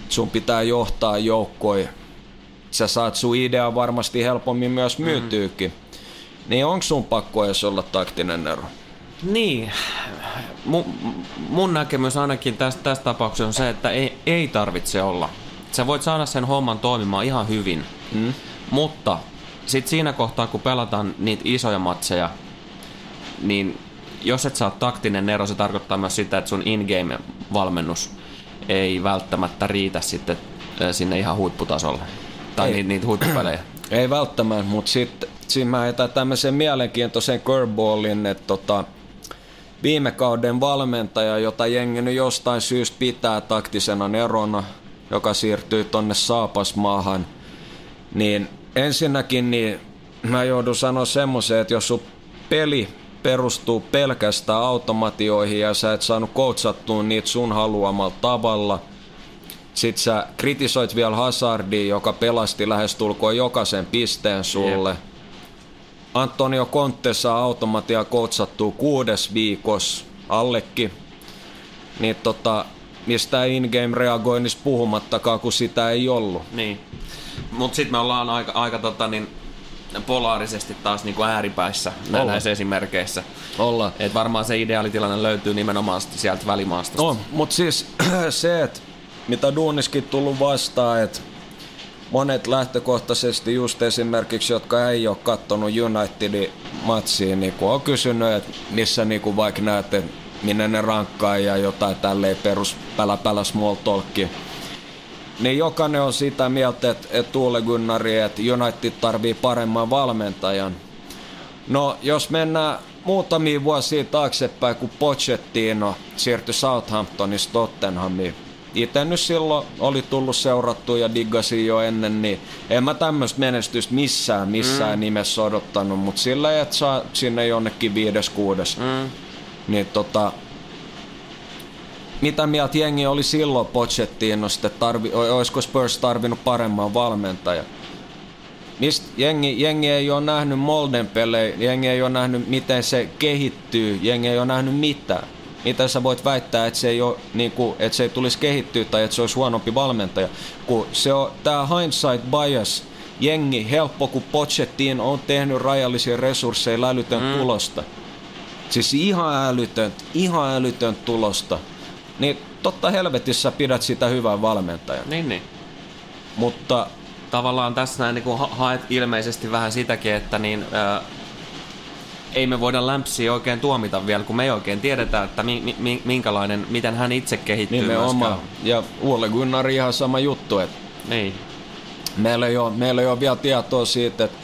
Speaker 2: Sun pitää johtaa joukkoja. Sä saat sun idea varmasti helpommin myös myytyykin. Niin onko sun pakko edes olla taktinen ero?
Speaker 1: Niin, mun, mun näkemys ainakin tästä, tästä tapauksessa on se, että ei, ei tarvitse olla. Sä voit saada sen homman toimimaan ihan hyvin, mm. mutta sitten siinä kohtaa, kun pelataan niitä isoja matseja, niin jos et saa taktinen ero, se tarkoittaa myös sitä, että sun in-game-valmennus ei välttämättä riitä sitten äh, sinne ihan huipputasolle. Tai
Speaker 2: Ei.
Speaker 1: niitä, niitä huippupelejä.
Speaker 2: Ei välttämättä, mutta sitten siinä mä heitän tämmöisen mielenkiintoisen curveballin, että tota, viime kauden valmentaja, jota jengi nyt jostain syystä pitää taktisena nerona, joka siirtyy tonne Saapasmaahan, niin ensinnäkin niin mä joudun sanoa semmoisen, että jos sun peli perustuu pelkästään automatioihin ja sä et saanut coachattua niitä sun haluamalla tavalla, sit sä kritisoit vielä Hazardia, joka pelasti lähestulkoon jokaisen pisteen sulle.
Speaker 1: Jep.
Speaker 2: Antonio Conte saa automatia coachattua kuudes viikossa allekin. Niin tota, mistä in-game reagoinnissa puhumattakaan, kun sitä ei ollut.
Speaker 1: Niin. Mut sit me ollaan aika, aika tota niin, polaarisesti taas niinku ääripäissä nä-
Speaker 2: Ollaan.
Speaker 1: näissä esimerkkeissä.
Speaker 2: Olla.
Speaker 1: Et varmaan se ideaalitilanne löytyy nimenomaan sieltä välimaastosta.
Speaker 2: No, mutta siis se, että mitä duuniskin tullut vastaan, että monet lähtökohtaisesti just esimerkiksi, jotka ei ole kattonut Unitedin matsia, niin on kysynyt, että missä niin kuin vaikka näette, minne ne rankkaa ja jotain tälleen perus pälä pälä small talkia. Niin jokainen on sitä mieltä, että, että Tuule Gunnari, että United tarvii paremman valmentajan. No, jos mennään muutamia vuosia taaksepäin, kun Pochettino siirtyi Southamptonista Tottenhamiin. Itse nyt silloin oli tullut seurattua ja diggasin jo ennen, niin en mä tämmöistä menestystä missään, missään mm. nimessä odottanut, mutta sillä että saa sinne jonnekin viides, kuudes.
Speaker 1: Mm.
Speaker 2: Niin tota, mitä mieltä jengi oli silloin Pochettinosta, että tarvi, olisiko Spurs tarvinnut paremman valmentajan? mistä jengi, jengi ei ole nähnyt Molden pelejä, jengi ei ole nähnyt miten se kehittyy, jengi ei ole nähnyt mitään. Miten sä voit väittää, että se ei, ole, niin kuin, että se ei tulisi kehittyä tai että se olisi huonompi valmentaja, kun se on tämä hindsight bias, jengi helppo, kun Pochettiin on tehnyt rajallisia resursseja älytön mm. tulosta. Siis ihan älytön, ihan älytön tulosta. Niin totta helvetissä pidät sitä hyvää valmentajaa.
Speaker 1: Niin, niin.
Speaker 2: Mutta
Speaker 1: Tavallaan tässä näin niin haet ilmeisesti vähän sitäkin, että niin, ää, ei me voida lämpsiä oikein tuomita vielä, kun me ei oikein tiedetä, että mi, mi, minkälainen, miten hän itse kehittyy
Speaker 2: nimenomaan.
Speaker 1: myöskään.
Speaker 2: Ja Ole Gunnar ihan sama juttu, että
Speaker 1: Niin.
Speaker 2: meillä ei, ole, meillä ei ole vielä tietoa siitä, että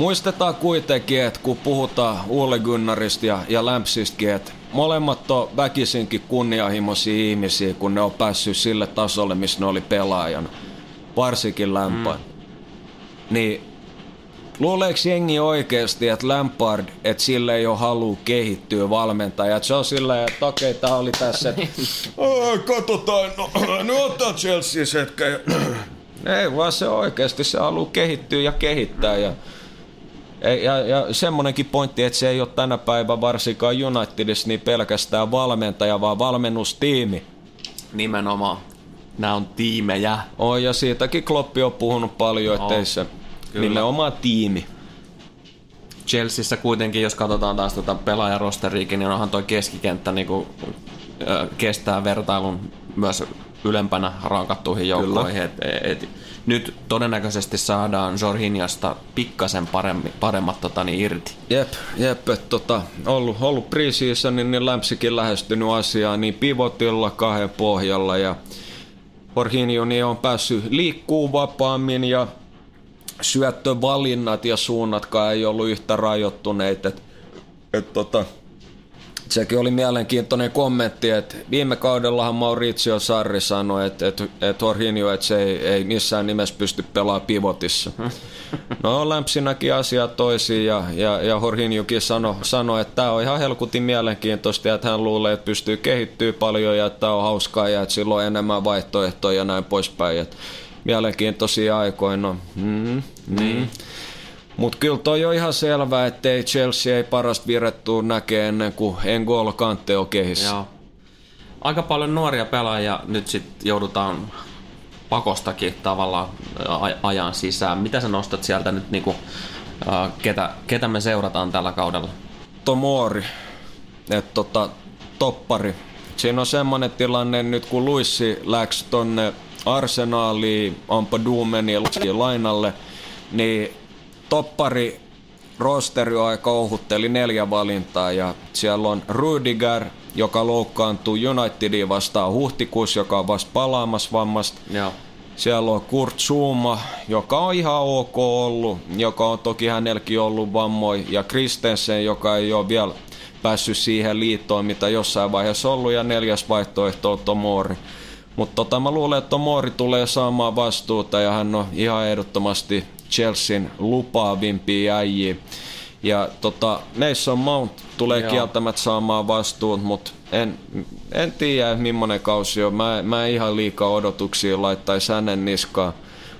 Speaker 2: muistetaan kuitenkin, että kun puhutaan Ole Gunnarista ja, ja Lämpsistäkin, että molemmat on väkisinkin kunnianhimoisia ihmisiä, kun ne on päässyt sille tasolle, missä ne oli pelaajana. Varsinkin Lampard. Mm. Niin Luuleeko jengi oikeasti, että Lampard, että sille ei ole halu kehittyä valmentaja? Että se on silleen, että okei, tää oli tässä. että, "Aa, Katsotaan, no, no ottaa Chelsea hetkä. Ei vaan se oikeasti, se haluaa kehittyä ja kehittää. Ja, ja, ja, semmonenkin pointti, että se ei ole tänä päivänä varsinkaan Unitedissa niin pelkästään valmentaja, vaan valmennustiimi.
Speaker 1: Nimenomaan. Nämä on tiimejä.
Speaker 2: On, ja siitäkin Kloppi on puhunut paljon,
Speaker 1: Joo,
Speaker 2: ettei se
Speaker 1: kyllä.
Speaker 2: nimenomaan tiimi.
Speaker 1: Chelseassa kuitenkin, jos katsotaan taas tuota pelaajarosteriikin, niin onhan toi keskikenttä niin kuin, kestää vertailun myös ylempänä rankattuihin joukkoihin. Et, et, nyt todennäköisesti saadaan Jorginhasta pikkasen paremmi, paremmat tota, niin irti.
Speaker 2: Jep, jep, että tota, ollut, ollut preseasonin, niin Lämpsikin lähestynyt asiaa niin pivotilla kahden pohjalla ja Jorginho niin on päässyt liikkuu vapaammin ja syöttövalinnat ja suunnatkaan ei ollut yhtä rajoittuneet. Et, et tota, sekin oli mielenkiintoinen kommentti, että viime kaudellahan Maurizio Sarri sanoi, että, että, että Jorginho, että se ei, ei missään nimessä pysty pelaamaan pivotissa. No Lämpsi näki asiaa toisiin ja, ja, ja Jorginhokin sanoi, sano, että tämä on ihan helkutin mielenkiintoista ja että hän luulee, että pystyy kehittyä paljon ja että tämä on hauskaa ja että sillä on enemmän vaihtoehtoja ja näin poispäin. Että mielenkiintoisia aikoja. No, mm, mm. Mutta kyllä toi on ihan selvää, että Chelsea ei parasta virettua näkee ennen kuin Engolo Kante on kehissä.
Speaker 1: Joo. Aika paljon nuoria pelaajia nyt sitten joudutaan pakostakin tavallaan aj- ajan sisään. Mitä sä nostat sieltä nyt, niinku, ketä, ketä me seurataan tällä kaudella?
Speaker 2: Tomori, että tota, toppari. Siinä on semmoinen tilanne nyt, kun Luissi läks tonne Arsenaaliin, onpa Duumeni lainalle, niin toppari rosteri on aika ohutteli neljä valintaa ja siellä on Rudiger, joka loukkaantui Unitediin vastaan huhtikuussa, joka on vasta palaamassa vammasta.
Speaker 1: Joo.
Speaker 2: Siellä on Kurt Zuma, joka on ihan ok ollut, joka on toki hänelläkin ollut vammoi, ja Kristensen, joka ei ole vielä päässyt siihen liittoon, mitä jossain vaiheessa ollut, ja neljäs vaihtoehto on Tomori. Mutta tota, mä luulen, että Tomori tulee saamaan vastuuta, ja hän on ihan ehdottomasti Chelsean lupaavimpia äijiä. Ja tota, Mason Mount tulee
Speaker 1: Joo.
Speaker 2: kieltämättä saamaan vastuun, mutta en, en tiedä, millainen kausi on. Mä, mä en ihan liikaa odotuksia laittaisi hänen niskaan.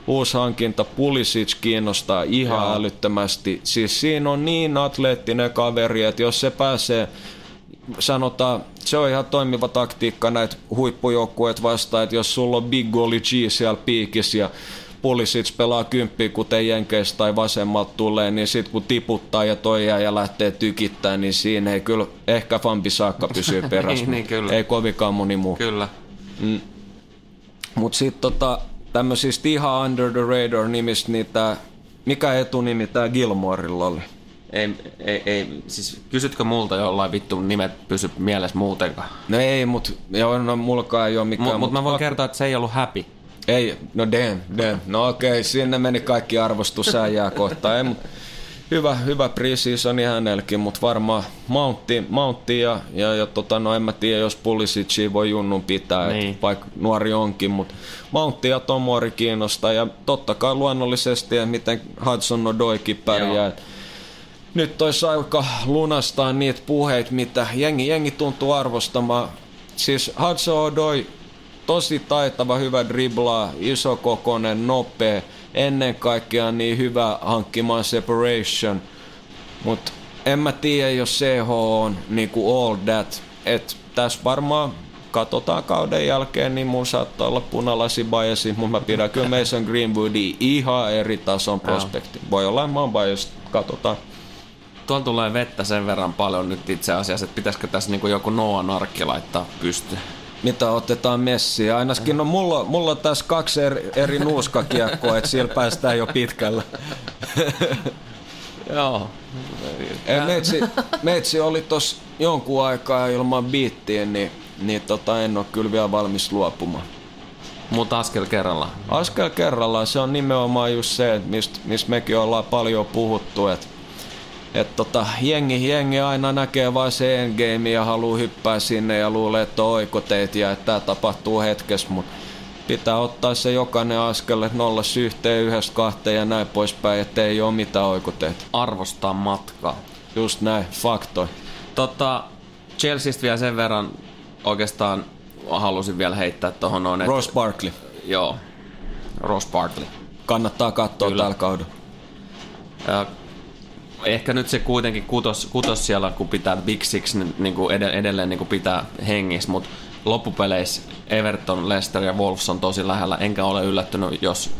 Speaker 2: Uusi hankinta Pulisic kiinnostaa ihan
Speaker 1: Joo.
Speaker 2: älyttömästi. Siis siinä on niin atleettinen kaveri, että jos se pääsee sanotaan, se on ihan toimiva taktiikka näitä huippujoukkueet vastaan, että jos sulla on Big Goli G siellä piikissä ja Pulisic pelaa kymppiä, kuten Jenkeistä tai vasemmalta tulee, niin sit kun tiputtaa ja toi jää ja lähtee tykittää, niin siinä ei kyllä ehkä Fampi saakka pysyy perässä.
Speaker 1: Niin, niin, kyllä.
Speaker 2: Ei kovinkaan moni muu.
Speaker 1: Kyllä.
Speaker 2: Mutta sitten tota, tämmöisistä ihan under the radar nimistä, niin tää, mikä etunimi tää Gilmorella oli?
Speaker 1: Ei, ei, ei, siis kysytkö multa jollain vittu nimet pysy mielessä muutenkaan?
Speaker 2: No ei, mut joo, no, mullakaan ei ole mikään.
Speaker 1: Mutta mut mä voin kertoa, että se ei ollut happy.
Speaker 2: Ei, no damn, damn. No okei, okay, sinne meni kaikki arvostus äijää kohtaan. Ei, mut hyvä, hyvä preseasoni hänelläkin, mutta varmaan Mountti, Mountti ja, ja, ja tota, no en mä tiedä, jos Pulisicia voi junnun pitää,
Speaker 1: Niin.
Speaker 2: niin. vaikka nuori onkin, mutta Mountti ja Tomori kiinnostaa ja totta kai luonnollisesti, että miten Hudson Odoikin pärjää.
Speaker 1: Joo.
Speaker 2: Et Nyt olisi aika lunastaa niitä puheita, mitä jengi, jengi tuntuu arvostamaan. Siis Hudson Odoi, tosi taitava, hyvä driblaa, isokokoinen, nopea, ennen kaikkea niin hyvä hankkimaan separation. Mutta en mä tiedä, jos CH on niinku all that. Et tässä varmaan katsotaan kauden jälkeen, niin mun saattaa olla punalasi biasi, mutta mä pidän kyllä Mason Greenwoodia ihan eri tason prospekti. Voi olla, mä oon biased, katsotaan.
Speaker 1: Tuolla tulee vettä sen verran paljon nyt itse asiassa, että pitäisikö tässä niinku joku Noah Narkki laittaa pystyyn.
Speaker 2: Mitä otetaan messiä? Ainakin no mulla, mulla on tässä kaksi eri, eri nuuskakiekkoa, että siellä päästään jo pitkällä.
Speaker 1: Joo.
Speaker 2: Ei, meitsi, meitsi oli tos jonkun aikaa ilman biittiä, niin, niin tota, en ole kyllä vielä valmis luopumaan.
Speaker 1: Mutta askel kerrallaan.
Speaker 2: Askel kerrallaan se on nimenomaan just se, mistä mist mekin ollaan paljon puhuttu, että et tota, jengi, jengi aina näkee vain se endgame ja haluaa hyppää sinne ja luulee, että on oikoteet ja että tämä tapahtuu hetkessä, mutta pitää ottaa se jokainen askel, että nolla yhteen, yhdestä kahteen ja näin poispäin, ettei ole mitään oikoteet.
Speaker 1: Arvostaa matkaa.
Speaker 2: Just näin, faktoi.
Speaker 1: Tota, Chelseastä vielä sen verran oikeastaan halusin vielä heittää tuohon noin.
Speaker 2: Ross Barkley.
Speaker 1: Joo. Ross Barkley.
Speaker 2: Kannattaa katsoa
Speaker 1: Kyllä.
Speaker 2: tällä kaudella.
Speaker 1: Ehkä nyt se kuitenkin kutos, kutos siellä, kun pitää Big Six niin, kuin ed- edelleen niin kuin pitää hengissä, mutta loppupeleissä Everton, Leicester ja Wolves on tosi lähellä, enkä ole yllättynyt, jos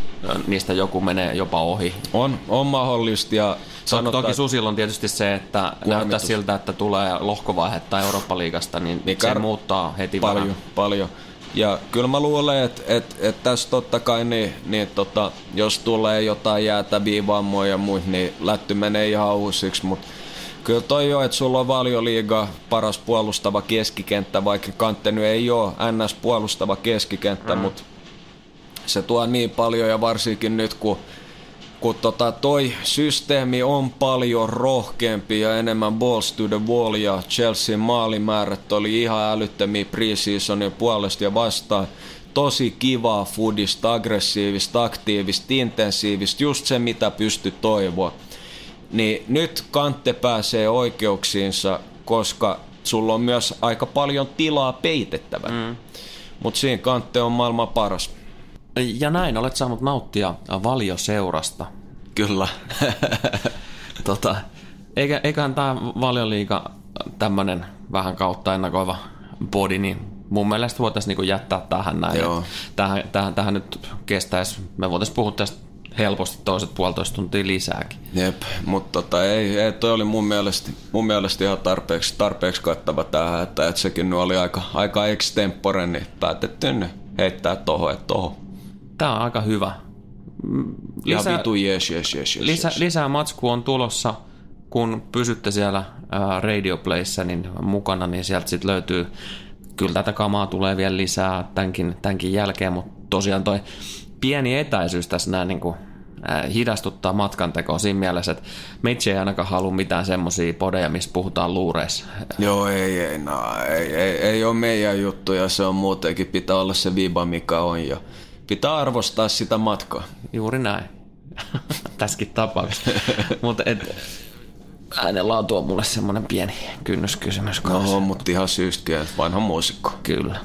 Speaker 1: niistä joku menee jopa ohi.
Speaker 2: On, on mahdollista ja
Speaker 1: Sanotaan, Toki Susilla on tietysti se, että näyttää siltä, että tulee lohkovaihetta Eurooppa-liigasta, niin
Speaker 2: Niin
Speaker 1: se
Speaker 2: kar-
Speaker 1: muuttaa heti
Speaker 2: paljon,
Speaker 1: vähän.
Speaker 2: paljon. Ja kyllä mä luulen, että et, et tässä totta kai, niin, niin tota, jos tulee jotain jäätäviä vammoja ja muut, niin lätty menee ihan uusiksi, mutta kyllä toi jo, että sulla on valioliiga paras puolustava keskikenttä, vaikka Kantte nyt ei ole NS puolustava keskikenttä, mm. mutta se tuo niin paljon ja varsinkin nyt kun kun tota toi systeemi on paljon rohkeampi ja enemmän balls to the wall ja Chelsean maalimäärät oli ihan älyttömiä preseasonin puolesta ja vastaan. Tosi kivaa foodista, aggressiivista, aktiivista, intensiivistä, just se mitä pysty toivoa. Niin nyt Kantte pääsee oikeuksiinsa, koska sulla on myös aika paljon tilaa peitettävän. Mm. Mutta siinä Kantte on maailman paras.
Speaker 1: Ja näin olet saanut nauttia valioseurasta.
Speaker 2: Kyllä.
Speaker 1: tota, eikä, eiköhän tämä valioliiga tämmönen vähän kautta ennakoiva body, niin mun mielestä voitaisiin niinku jättää tähän näin.
Speaker 2: Joo.
Speaker 1: Tähän, tähän, tähän nyt kestäisi, me voitaisiin puhua tästä helposti toiset puolitoista tuntia lisääkin.
Speaker 2: Jep, mutta tota, ei, ei, toi oli mun mielestä, mun mielestä ihan tarpeeksi, tarpeeksi kattava tähän, että, että sekin oli aika, aika extempore, niin päätettiin heittää toho, että toho.
Speaker 1: Tää on aika hyvä. Mm,
Speaker 2: Ihan vitu jes, jes, jes, jes,
Speaker 1: lisä,
Speaker 2: jes.
Speaker 1: lisää matskua on tulossa, kun pysytte siellä ää, Radio Playssä niin mukana, niin sieltä sitten löytyy, kyllä tätä kamaa tulee vielä lisää tämänkin, tämänkin jälkeen, mutta tosiaan toi pieni etäisyys tässä näin niin kuin, ää, hidastuttaa matkantekoa siinä mielessä, että meitsi ei ainakaan halua mitään semmoisia podeja, missä puhutaan luureissa.
Speaker 2: Joo, ei, ei, no, ei, ei, ei ole meidän juttu ja se on muutenkin, pitää olla se viba mikä on ja pitää arvostaa sitä matkaa.
Speaker 1: Juuri näin. Tässäkin tapauksessa. Mutta äänenlaatu on mulle semmoinen pieni kynnyskysymys kanssa.
Speaker 2: No, mutta ihan syystäkin, että vanha muusikko.
Speaker 1: Kyllä.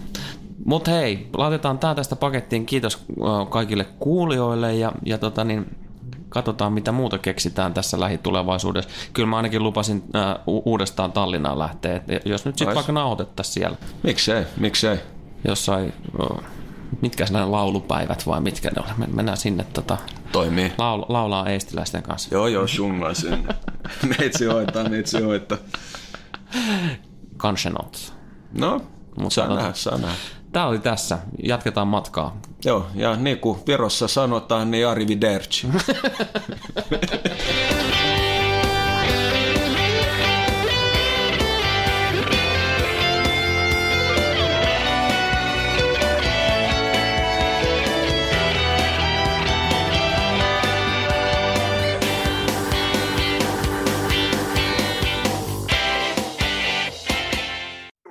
Speaker 1: Mutta hei, laitetaan tää tästä pakettiin. Kiitos kaikille kuulijoille ja, ja tota niin, katsotaan mitä muuta keksitään tässä lähitulevaisuudessa. Kyllä mä ainakin lupasin äh, u- uudestaan Tallinnaan lähteä. Et jos nyt sitten vaikka nauhoitettaisiin siellä
Speaker 2: Miksei, miksei.
Speaker 1: jossain, äh, mitkä nämä laulupäivät vai mitkä ne. Me- Mennään sinne tota,
Speaker 2: Toimii.
Speaker 1: laul- laulaa eestiläisten kanssa.
Speaker 2: Joo, joo, sungaan sinne. meitsi hoitaa, meitsi hoitaa.
Speaker 1: Kanske not.
Speaker 2: No,
Speaker 1: Mutta
Speaker 2: saa
Speaker 1: tota-
Speaker 2: nähdä, saa nähdä.
Speaker 1: Tää oli tässä. Jatketaan matkaa.
Speaker 2: Joo, ja niin kuin Virossa sanotaan, niin arrivederci.